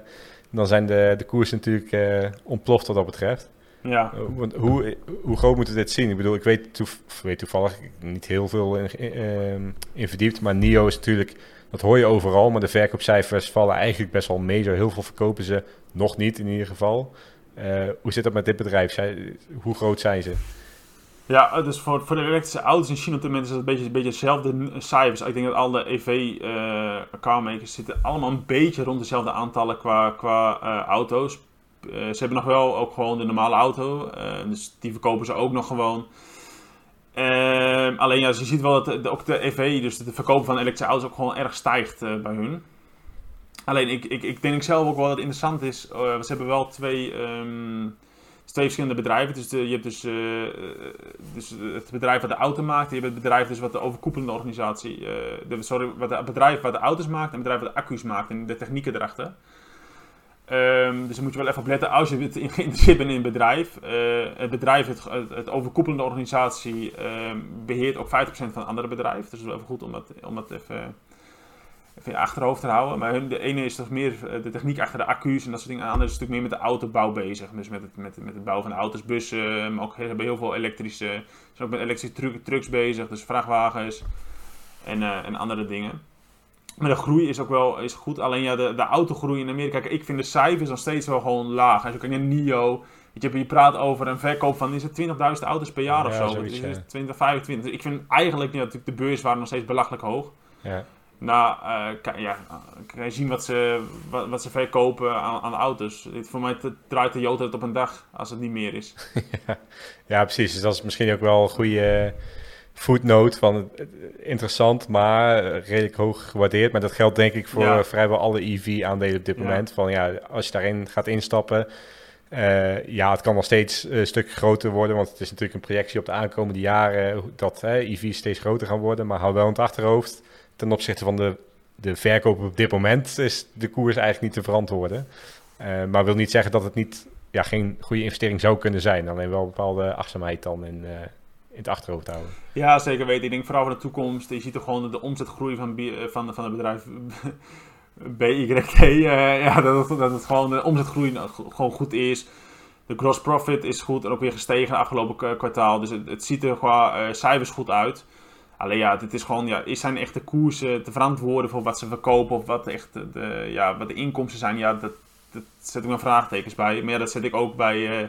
dan zijn de, de koersen natuurlijk eh, ontploft wat dat betreft. ja. Eh, want hoe, hoe groot moeten we dit zien? Ik bedoel, ik weet, weet toevallig niet heel veel in, in, in verdiept, maar NIO is natuurlijk, dat hoor je overal, maar de verkoopcijfers vallen eigenlijk best wel mee. Zo heel veel verkopen ze nog niet in ieder geval. Hoe zit dat met dit bedrijf? Zij, hoe groot zijn ze? Ja, dus voor, voor de elektrische auto's in China op dit moment is het een beetje, een beetje hetzelfde cijfers. Ik denk dat alle EV-carmakers zitten allemaal een beetje rond dezelfde aantallen qua, qua eh, auto's. Eh, ze hebben nog wel ook gewoon de normale auto, eh, dus die verkopen ze ook nog gewoon. Ehm, alleen ja, dus je ziet wel dat de, ook de EV, dus de verkoop van elektrische auto's ook gewoon erg stijgt eh, bij hun. Alleen ik, ik, ik denk zelf ook wel dat het interessant is, eh, ze hebben wel twee... twee verschillende bedrijven. Dus je hebt dus, eh, eh, dus het bedrijf wat de auto maakt. Je hebt het bedrijf dus wat de overkoepelende organisatie... eh, de, sorry, wat het bedrijf wat de auto's maakt en het bedrijf wat de accu's maakt. En de technieken erachter. Ehm, dus dan moet je wel even op letten als je geïnteresseerd bent in een bedrijf. Eh, het bedrijf, het, overkoepelende organisatie, ehm, beheert ook 50% van het andere bedrijf. Dus het is wel even goed om dat, om dat even in je achterhoofd te houden. Maar hun, de ene is toch meer eh, de techniek achter de accu's en dat soort dingen. De andere is natuurlijk meer met de autobouw bezig. Dus met het, met, met het bouwen van auto's, bussen. Maar ook he- hebben heel veel elektrische... Ze zijn ook met elektrische tru- trucks bezig. Dus vrachtwagens en, eh, en andere dingen. Maar de groei is ook wel is goed. Alleen ja, de, de autogroei in Amerika... Kijk, ik vind de cijfers nog steeds wel gewoon laag. Als je kijkt naar NIO... Weet je, je praat over een verkoop van is het 20.000 auto's per jaar of zo. zoiets, is ja. het 20, 25. Dus ik vind eigenlijk ja, natuurlijk de beurswaarde nog steeds belachelijk hoog. Ja. Nou, kan, ja, eh, kan je zien wat ze, wat, wat ze verkopen aan, aan auto's. Voor mij draait de Toyota het op een dag als het niet meer is. Ja, precies. Dus dat is misschien ook wel een goede footnote van interessant, maar redelijk hoog gewaardeerd. Maar dat geldt denk ik voor Ja. vrijwel alle EV-aandelen op dit Ja. moment. Van ja, als je daarin gaat instappen, eh, ja, het kan nog steeds een stuk groter worden, want het is natuurlijk een projectie op de aankomende jaren dat hè, EV's steeds groter gaan worden. Maar hou wel in het achterhoofd ten opzichte van de de verkoop op dit moment is de koers eigenlijk niet te verantwoorden. Uh, maar wil niet zeggen dat het niet, ja, geen goede investering zou kunnen zijn. Alleen wel bepaalde achtzaamheid dan in, uh, in het achterhoofd houden. Ja, zeker weten. Ik denk vooral voor de toekomst. Je ziet toch gewoon de omzetgroei van, van, van het bedrijf. Uh, ja, dat, dat het gewoon de omzetgroei gewoon goed is. De gross profit is goed en ook weer gestegen afgelopen kwartaal. Dus het, het ziet er qua cijfers goed uit. Alleen ja, het is gewoon, ja, is zijn echte koersen te verantwoorden voor wat ze verkopen of wat, echt de, ja, wat de inkomsten zijn? Ja, dat, dat zet ik mijn vraagtekens bij. Maar ja, dat zet ik ook bij, uh,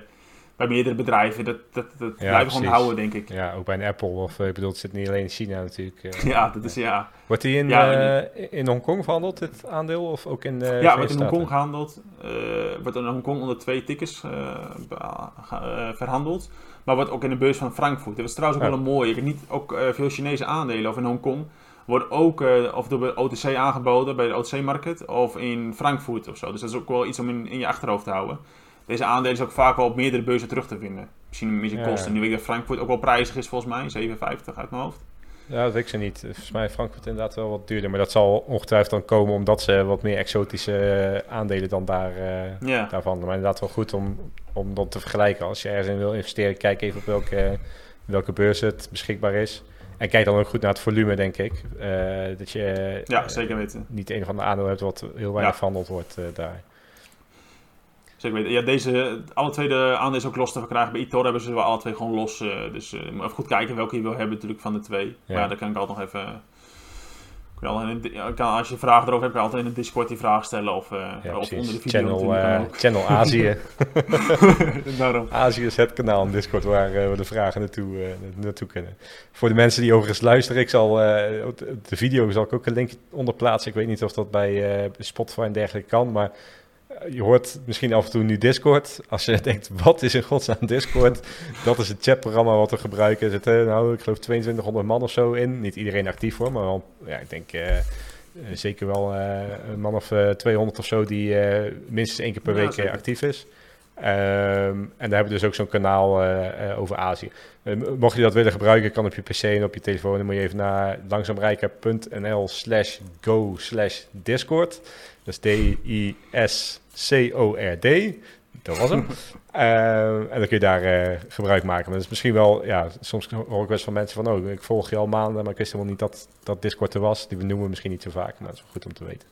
bij meerdere bedrijven. Dat, dat, dat ja, blijven gewoon houden, denk ik. Ja, ook bij een Apple. Of ik bedoel, het zit niet alleen in China natuurlijk. Uh, ja, dat is ja. Wordt die in, ja, uh, in Hongkong verhandeld, dit aandeel? Of ook in uh, Ja, wordt in Hongkong gehandeld. wordt in Hongkong onder twee tickets verhandeld. Maar wordt ook in de beurs van Frankfurt. Dat is trouwens ook wel een mooie. Ik heb niet ook uh, veel Chinese aandelen of in Hongkong. Wordt ook uh, of door de OTC aangeboden bij de OTC-market of in Frankfurt of zo. Dus dat is ook wel iets om in, in je achterhoofd te houden. Deze aandelen is ook vaak wel op meerdere beurzen terug te vinden. Misschien een beetje kosten. Nu weet ik dat Frankfurt ook wel prijzig is volgens mij. 7,50 uit mijn hoofd. Ja, dat weet ik ze niet. Volgens mij is Frankfurt inderdaad wel wat duurder. Maar dat zal ongetwijfeld dan komen omdat ze wat meer exotische eh, aandelen dan daar, uh, ja. daarvan. Maar inderdaad wel goed om, om dat te vergelijken. Als je ergens in wil investeren, kijk even op welke, welke beurs het beschikbaar is. En kijk dan ook goed naar het volume, denk ik. Uh, dat je ja, zeker weten. niet een van de aandelen hebt wat heel weinig ja. verhandeld wordt daar. Zeker weten. Ja, deze, alle twee de aandelen ook los te verkrijgen. Bij Itor hebben ze wel alle twee gewoon los. Uh, dus uh, even goed kijken welke je wil hebben natuurlijk van de twee. Ja. Maar daar kan ik altijd nog even... Ik kan, als je vragen erover hebt, kan je altijd in de Discord die vraag stellen of, uh, ja, of onder de video. Channel, Channel Azië. Daarom. Azië is het kanaal in Discord waar we de vragen naartoe, naartoe kunnen. Voor de mensen die overigens luisteren, ik zal de video zal ik ook een link onder plaatsen. Ik weet niet of dat bij Spotify en dergelijke kan, maar je hoort misschien af en toe nu Discord. Als je denkt, wat is in godsnaam Discord? Dat is het chatprogramma wat we gebruiken. Er zitten, nou, ik geloof 2200 man of zo in. Niet iedereen actief hoor, maar wel, ja, ik denk uh, zeker wel uh, een man of uh, 200 of zo die minstens één keer per week actief is. Um, en daar hebben we dus ook zo'n kanaal over Azië. mocht je dat willen gebruiken, kan op je pc en op je telefoon. Dan moet je even naar langzaamrijken.nl slash go slash discord. Dat is D-I-S-C-O-R-D. Dat was hem. uh, en dan kun je daar uh, gebruik maken. Maar dat is misschien wel, ja, soms hoor ik wel eens van mensen van, oh, ik volg je al maanden, maar ik wist helemaal niet dat, dat Discord er was. Die we noemen misschien niet zo vaak, maar dat is wel goed om te weten.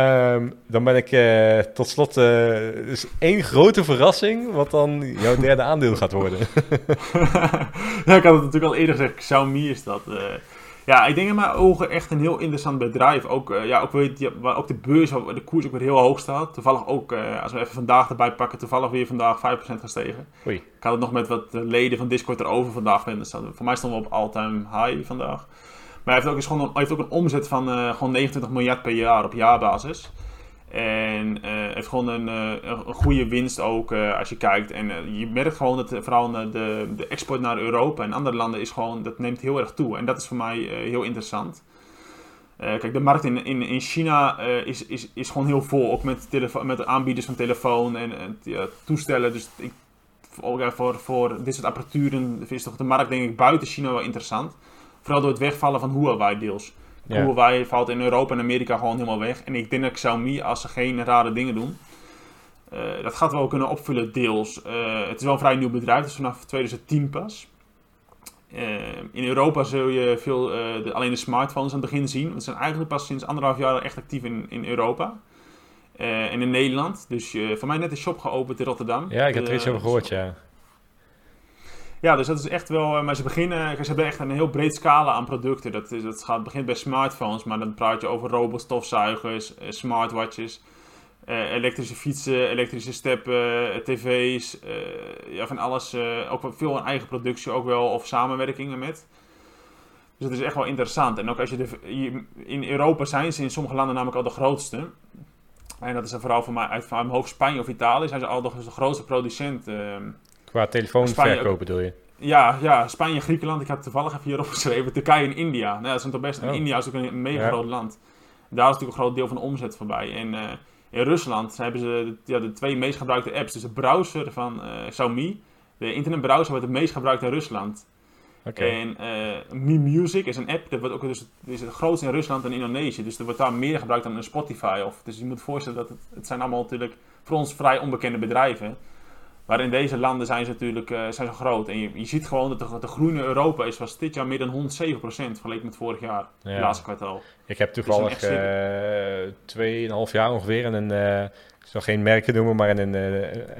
Um, dan ben ik uh, tot slot, dus één grote verrassing, wat dan jouw derde aandeel gaat worden. ja, ik had het natuurlijk al eerder gezegd, Xiaomi is dat. Ja, ik denk in mijn ogen echt een heel interessant bedrijf. Ook, uh, ja, ook, weet, waar ook de beurs, de koers ook weer heel hoog staat. Toevallig ook, uh, als we even vandaag erbij pakken, toevallig weer vandaag 5% gestegen. Oei. Ik had het nog met wat leden van Discord erover vandaag. Dus voor mij stonden we op all-time high vandaag. Maar hij heeft ook, is gewoon, hij heeft ook een omzet van uh, gewoon 29 miljard per jaar op jaarbasis. En uh, heeft gewoon een, uh, een goede winst ook uh, als je kijkt. En je merkt gewoon dat vooral de, de export naar Europa en andere landen is gewoon, dat neemt heel erg toe. En dat is voor mij heel interessant. kijk, de markt in, in, in China is, is, is gewoon heel vol. Ook met, met aanbieders van telefoon en toestellen. Dus ik, voor, voor, voor dit soort apparaturen is toch de markt denk ik buiten China wel interessant. Vooral door het wegvallen van Huawei deels. Ja. Huawei valt in Europa en Amerika gewoon helemaal weg. En ik denk dat Xiaomi, als ze geen rare dingen doen, uh, dat gaat wel kunnen opvullen deels. Uh, het is wel een vrij nieuw bedrijf, dus vanaf 2010 pas. Uh, in Europa zul je veel, de, alleen de smartphones aan het begin zien. Want ze zijn eigenlijk pas sinds anderhalf jaar echt actief in, in Europa. en in Nederland. Dus voor mij net een shop geopend in Rotterdam. Ja, ik heb er iets over gehoord, ja. Ja, dus dat is echt wel. Eh, maar ze beginnen. Ze hebben echt een heel breed scala aan producten. Dat, is, dat gaat, begint bij smartphones, maar dan praat je over robotstofzuigers, eh, smartwatches, elektrische fietsen, elektrische steppen, tv's. ja, van alles. ook veel een eigen productie ook wel, of samenwerkingen met. Dus dat is echt wel interessant. En ook als je in Europa zijn ze in sommige landen namelijk al de grootste. En dat is dan vooral voor mij uit van mijn hoofd Spanje of Italië. Zijn ze al de, de grootste producent. Qua telefoonverkoop bedoel je? Ja, ja, Spanje, Griekenland. Ik had toevallig even hier opgeschreven. Turkije en India. Nou, dat zijn toch best... Oh. India is ook een mega groot land. Daar is natuurlijk een groot deel van de omzet voorbij. En uh, in Rusland hebben ze de, ja, de twee meest gebruikte apps. Dus de browser van uh, Xiaomi. De internetbrowser wordt het meest gebruikt in Rusland. En uh, Mi Music is een app, dat wordt ook dus, is het grootste in Rusland en Indonesië. Dus er wordt daar meer gebruikt dan een Spotify. Of, dus je moet voorstellen dat het, het zijn allemaal natuurlijk voor ons vrij onbekende bedrijven. Maar in deze landen zijn ze natuurlijk uh, zijn ze groot. En je, je ziet gewoon dat de, de groei in Europa is, was dit jaar meer dan 107% vergeleken met vorig jaar, ja. het laatste kwartaal. Ik heb toevallig uh, 2,5 jaar ongeveer in een, uh, ik zal geen merken noemen, maar in een,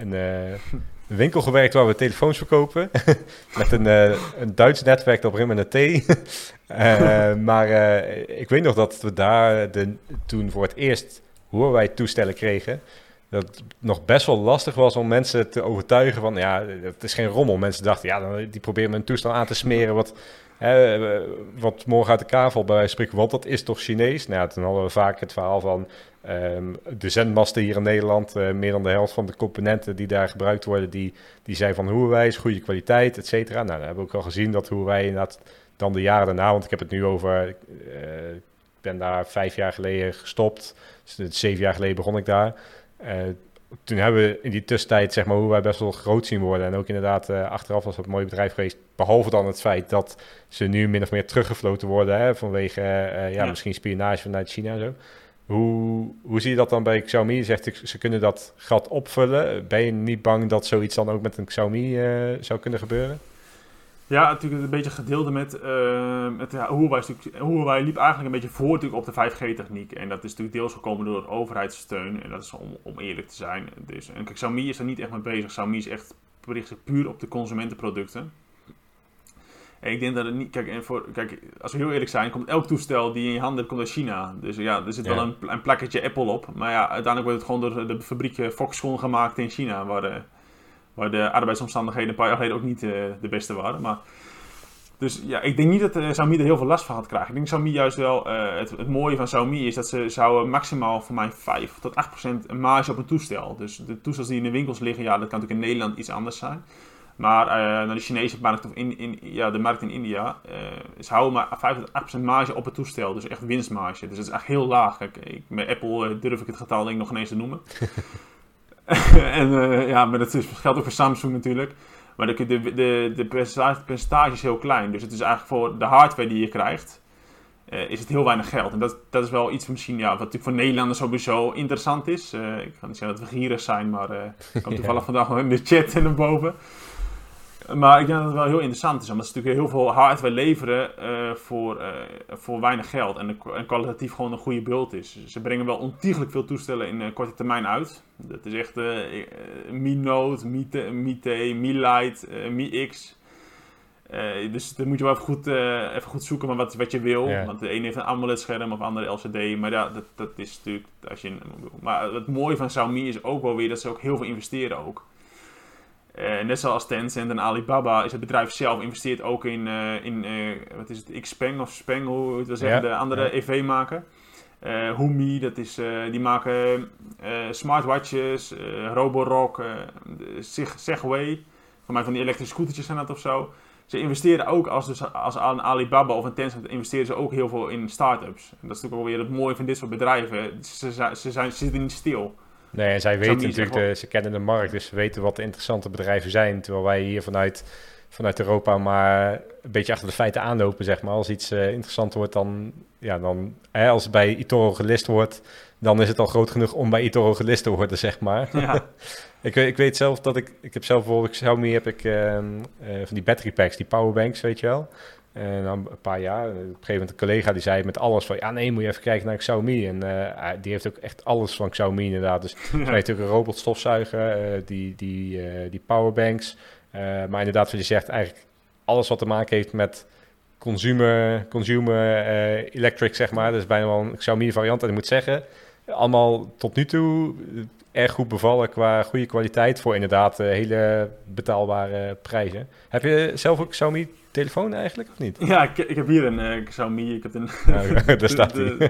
een, een winkel gewerkt waar we telefoons verkopen. met een, een Duits netwerk op met een T. maar ik weet nog dat we daar de, toen voor het eerst wij toestellen kregen dat het nog best wel lastig was om mensen te overtuigen van, ja, het is geen rommel. Mensen dachten, ja, die proberen een toestel aan te smeren wat, hè, wat morgen uit de kavel bij wijze want dat is toch Chinees? Nou toen hadden we vaak het verhaal van um, de zendmasten hier in Nederland, uh, meer dan de helft van de componenten die daar gebruikt worden, die, die zijn van Huawei, goede kwaliteit, et cetera. Nou, dan hebben we ook al gezien dat Huawei inderdaad dan de jaren daarna, want ik heb het nu over, uh, ik ben daar vijf jaar geleden gestopt, dus zeven jaar geleden begon ik daar. Uh, toen hebben we in die tussentijd, zeg maar, hoe wij best wel groot zien worden. En ook inderdaad, uh, achteraf was het een mooi bedrijf geweest. Behalve dan het feit dat ze nu min of meer teruggefloten worden. Hè, vanwege uh, ja, ja, misschien spionage vanuit China en zo. Hoe, hoe zie je dat dan bij Xiaomi? Je zegt, ze kunnen dat gat opvullen. Ben je niet bang dat zoiets dan ook met een Xiaomi zou kunnen gebeuren? Ja, natuurlijk een beetje gedeelde met, uh, met ja, Huawei, Huawei liep eigenlijk een beetje voor op de 5G-techniek. En dat is natuurlijk deels gekomen door overheidssteun. En dat is om, om eerlijk te zijn. Dus, en kijk, Xiaomi is er niet echt mee bezig. Xiaomi is echt bericht puur op de consumentenproducten. En ik denk dat het niet... Kijk, en voor, kijk, als we heel eerlijk zijn, komt elk toestel die in je handen hebt, komt uit China. Dus ja, er zit wel een, een plakketje Apple op. Maar ja, uiteindelijk wordt het gewoon door de fabriek Foxconn gemaakt in China. Waar... Waar de arbeidsomstandigheden een paar jaar geleden ook niet uh, de beste waren. Maar, dus ja, ik denk niet dat uh, Xiaomi er heel veel last van gaat krijgen. Ik denk Xiaomi juist wel, uh, het, het, mooie van Xiaomi is dat ze zouden maximaal voor mij 5 tot 8 procent een marge op een toestel. Dus de toestels die in de winkels liggen, ja, dat kan natuurlijk in Nederland iets anders zijn. Maar naar de Chinese markt of in, in, ja, de markt in India, ze houden maar 5 tot 8% marge op het toestel. Dus echt winstmarge. Dus dat is echt heel laag. Kijk, ik, met Apple durf ik het getal denk ik nog ineens te noemen. en uh, ja, maar dat geldt ook voor Samsung natuurlijk. Maar de, de, de, de percentage, is heel klein. Dus het is eigenlijk voor de hardware die je krijgt, uh, is het heel weinig geld. En dat, dat is wel iets misschien, ja, wat natuurlijk voor Nederlanders sowieso interessant is. Uh, ik kan niet zeggen dat we gierig zijn, maar ik kwam toevallig vandaag nog in de chat en boven. Maar ik denk dat het wel heel interessant is, omdat ze natuurlijk heel veel hardware leveren uh, voor, uh, voor weinig geld en, en, kwalitatief gewoon een goede beeld is. Ze brengen wel ontiegelijk veel toestellen in uh, korte termijn uit. Dat is echt Mi Note, Mi, Mi T, Mi Lite, Mi X. dus dan moet je wel even goed, even goed zoeken maar wat, wat je wil. Yeah. Want de ene heeft een AMOLED-scherm of de andere LCD. Maar ja, dat, dat is natuurlijk... Als je, maar het mooie van Xiaomi is ook wel weer dat ze ook heel veel investeren ook. Uh, net zoals Tencent en Alibaba is het bedrijf zelf investeert ook in, uh, in uh, wat is het, Xpeng of Speng, hoe het wil zeggen, de andere ja. EV-maker. Uh, Humi, dat is, die maken smartwatches, Roborock, Segway. Voor mij van die elektrische scootertjes zijn dat of zo. Ze investeren ook als, dus, als een Alibaba of een Tencent, investeren ze ook heel veel in start-ups. En dat is natuurlijk wel weer het mooie van dit soort bedrijven. Ze, ze, ze, zijn, ze zitten niet stil. Nee, en zij weten natuurlijk, de, ze kennen de markt, dus ze weten wat de interessante bedrijven zijn. Terwijl wij hier vanuit, vanuit Europa maar een beetje achter de feiten aanlopen, zeg maar. Als iets uh, interessant wordt, dan, ja, dan hè, als het bij Itoro gelist wordt, dan is het al groot genoeg om bij Itoro gelist te worden, zeg maar. Ja. ik, ik weet zelf dat ik, ik heb zelf bijvoorbeeld, Xiaomi heb ik uh, uh, van die battery packs, die powerbanks, weet je wel. En dan een paar jaar, op een gegeven moment een collega die zei met alles van... ja, nee, moet je even kijken naar Xiaomi. En uh, die heeft ook echt alles van Xiaomi inderdaad. Dus hij heeft natuurlijk een robotstofzuiger, uh, die, die, uh, die powerbanks. maar inderdaad, wat je zegt, eigenlijk alles wat te maken heeft met consumer, consumer electric, zeg maar. Dat is bijna wel een Xiaomi variant. En ik moet zeggen, allemaal tot nu toe erg goed bevallen qua goede kwaliteit... voor inderdaad hele betaalbare prijzen. Heb je zelf ook Xiaomi telefoon eigenlijk, of niet? Ja, ik, ik heb hier een uh, Xiaomi. Ik heb een... Ja, daar staat hij.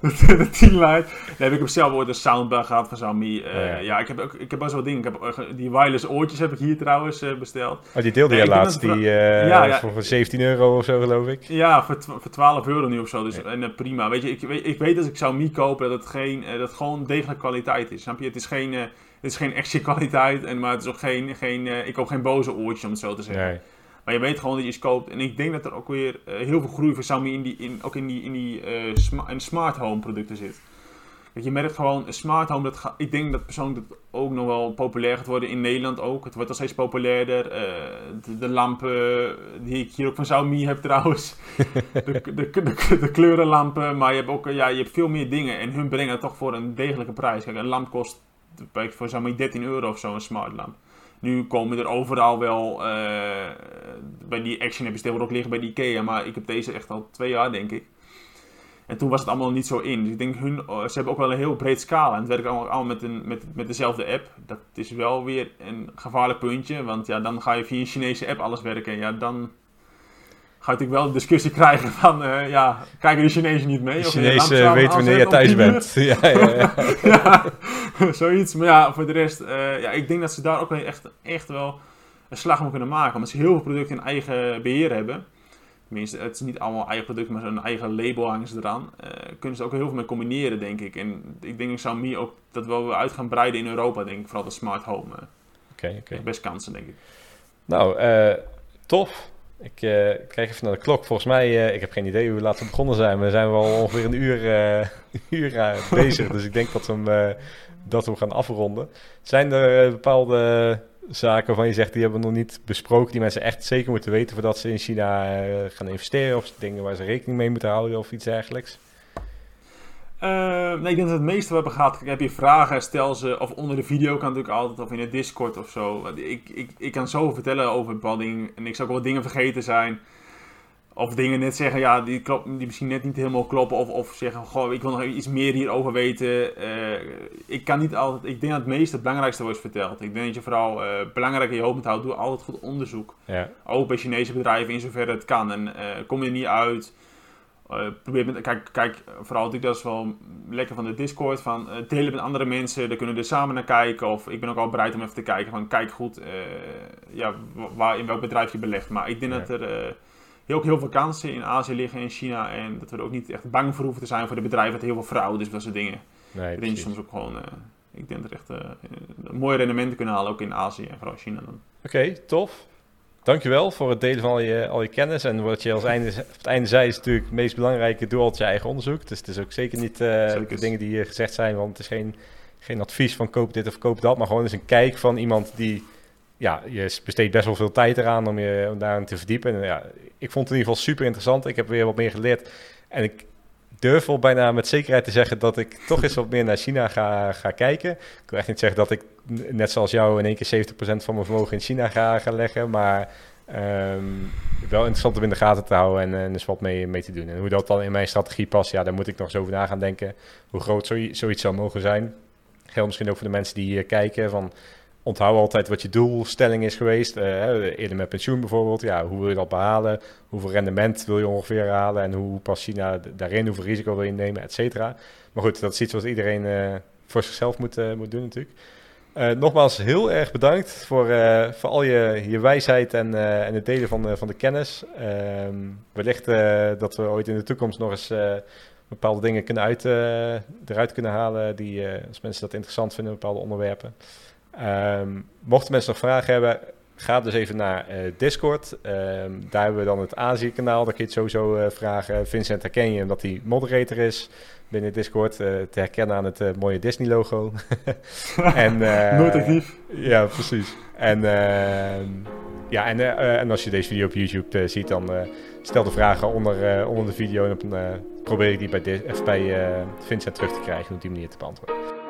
De, de, de, 10 Lite. Daar heb ik hem zelf ooit een soundbar gehad van Xiaomi. Uh, oh, ja. ja. ik heb ook ik heb best wel dingen. Ik heb, uh, die wireless oortjes heb ik hier trouwens besteld. Oh, die deelde je laatst. Die, voor 17 euro of zo, geloof ik. Ja, voor, voor 12 euro nu of zo. Dus en, prima. Weet je, ik, weet, ik weet als ik Xiaomi koop dat het, geen, dat het gewoon degelijk kwaliteit is. Snap je? Het is geen... het is geen extra kwaliteit, en, maar het is ook geen, geen ik koop geen boze oortjes om het zo te zeggen. Nee. Maar je weet gewoon dat je iets koopt. En ik denk dat er ook weer eh, heel veel groei voor Xiaomi in die, in, ook in die, in die eh, sma in smart home producten zit. Kijk, je merkt gewoon, een smart home, dat ga, ik denk dat persoonlijk dat ook nog wel populair gaat worden in Nederland ook. Het wordt al steeds populairder. Eh, de, de, lampen die ik hier ook van Xiaomi heb trouwens. de, de, kleurenlampen, maar je hebt ook ja, je hebt veel meer dingen. En hun brengen het toch voor een degelijke prijs. Kijk, een lamp kost voor Xiaomi 13 euro of zo, een smart lamp. Nu komen er overal wel, uh, bij die Action heb je ook liggen bij die Ikea, maar ik heb deze echt al twee jaar denk ik. En toen was het allemaal niet zo in. Dus ik denk, hun, oh, ze hebben ook wel een heel breed scala. En het werkt allemaal, allemaal met, een, met, met dezelfde app. Dat is wel weer een gevaarlijk puntje. Want ja, dan ga je via een Chinese app alles werken. Ja, dan ga je natuurlijk wel een discussie krijgen van, uh, ja, kijken de Chinezen niet mee? De Chinezen weten wanneer je thuis bent. ja, ja, ja. ja, zoiets. Maar ja, voor de rest, uh, ja, ik denk dat ze daar ook echt, echt wel een slag om kunnen maken. Omdat ze heel veel producten in eigen beheer hebben. Tenminste, het is niet allemaal eigen producten, maar een eigen label hangen ze eraan. Uh, kunnen ze ook heel veel mee combineren, denk ik. En ik denk dat Xiaomi ook dat wel uit gaan breiden in Europa, denk ik. Vooral de smart home. Oké, okay, oké. Best kansen, denk ik. Nou, tof. Ik uh, kijk even naar de klok. Volgens mij, uh, ik heb geen idee hoe laat we begonnen zijn. We zijn wel ongeveer een uur, uh, uur bezig. dus ik denk dat we, dat we gaan afronden. Zijn er bepaalde zaken van je zegt, die hebben we nog niet besproken, die mensen echt zeker moeten weten voordat ze in China gaan investeren? Of dingen waar ze rekening mee moeten houden of iets dergelijks? Uh, nee, ik denk dat het meeste we hebben gehad. Heb je vragen, stel ze. Of onder de video kan natuurlijk altijd. Of in het Discord of zo. Ik, ik, ik kan zo vertellen over bepaalde dingen. En ik zou ook wel dingen vergeten zijn. Of dingen net zeggen, ja, die, klop, die misschien net niet helemaal kloppen. Of, of zeggen, goh, ik wil nog iets meer hierover weten. Uh, ik kan niet altijd. Ik denk dat het meeste, het belangrijkste wordt verteld. Ik denk dat je vooral uh, belangrijk in je hoofd moet houden. Doe altijd goed onderzoek. Ja. Ook bij Chinese bedrijven in zoverre het kan. En kom je er niet uit uh, probeer met, kijk, kijk, vooral natuurlijk dat is wel lekker van de Discord, van uh, delen met andere mensen, daar kunnen we er samen naar kijken. Of ik ben ook al bereid om even te kijken van, kijk goed, uh, ja, waar, in welk bedrijf je belegt. Maar ik denk ja. dat er heel, ook heel veel kansen in Azië liggen, in China. En dat we er ook niet echt bang voor hoeven te zijn voor de bedrijven, dat heel veel fraude is, dat soort dingen. Nee, denk je soms ook gewoon, ik denk dat er echt mooie rendementen kunnen halen, ook in Azië en vooral China dan. Oké, okay, tof. Dankjewel voor het delen van al je, al je kennis. En wat je als einde, op het einde zei, is natuurlijk het meest belangrijke: doe altijd je eigen onderzoek. Dus het is ook zeker niet uh, de dingen die hier gezegd zijn, want het is geen, geen advies van koop dit of koop dat, maar gewoon eens een kijk van iemand die. Ja, je besteedt best wel veel tijd eraan om je om daarin te verdiepen. En ja, ik vond het in ieder geval super interessant. Ik heb weer wat meer geleerd. En ik durf wel bijna met zekerheid te zeggen dat ik toch eens wat meer naar China ga, ga kijken. Ik wil echt niet zeggen dat ik net zoals jou in één keer 70% van mijn vermogen in China ga, leggen, maar um, wel interessant om in de gaten te houden en, en dus wat mee, mee te doen. En hoe dat dan in mijn strategie past, ja, daar moet ik nog eens over na gaan denken. Hoe groot zoiets zou mogen zijn. Geldt misschien ook voor de mensen die hier kijken van onthoud altijd wat je doelstelling is geweest. Uh, eerder met pensioen bijvoorbeeld. Ja, hoe wil je dat behalen? Hoeveel rendement wil je ongeveer halen? En hoe past China daarin? Hoeveel risico wil je nemen? Et cetera. Maar goed, dat is iets wat iedereen uh, voor zichzelf moet, uh, moet doen natuurlijk. nogmaals, heel erg bedankt voor, voor al je, je wijsheid en, en het delen van, van de kennis. Ehm, wellicht dat we ooit in de toekomst nog eens bepaalde dingen kunnen uit, eruit kunnen halen. Die, als mensen dat interessant vinden, bepaalde onderwerpen. Um, mochten mensen nog vragen hebben, ga dus even naar uh, Discord. Um, daar hebben we dan het Azië-kanaal. Daar kun je het sowieso uh, vragen. Vincent herken je omdat hij moderator is binnen Discord. Uh, te herkennen aan het mooie Disney-logo. en, Nooit actief. Ja, precies. En, ehm, ja, en, en als je deze video op YouTube ziet, dan stel de vragen onder, onder de video. En dan probeer ik die bij, bij Vincent terug te krijgen om die manier te beantwoorden.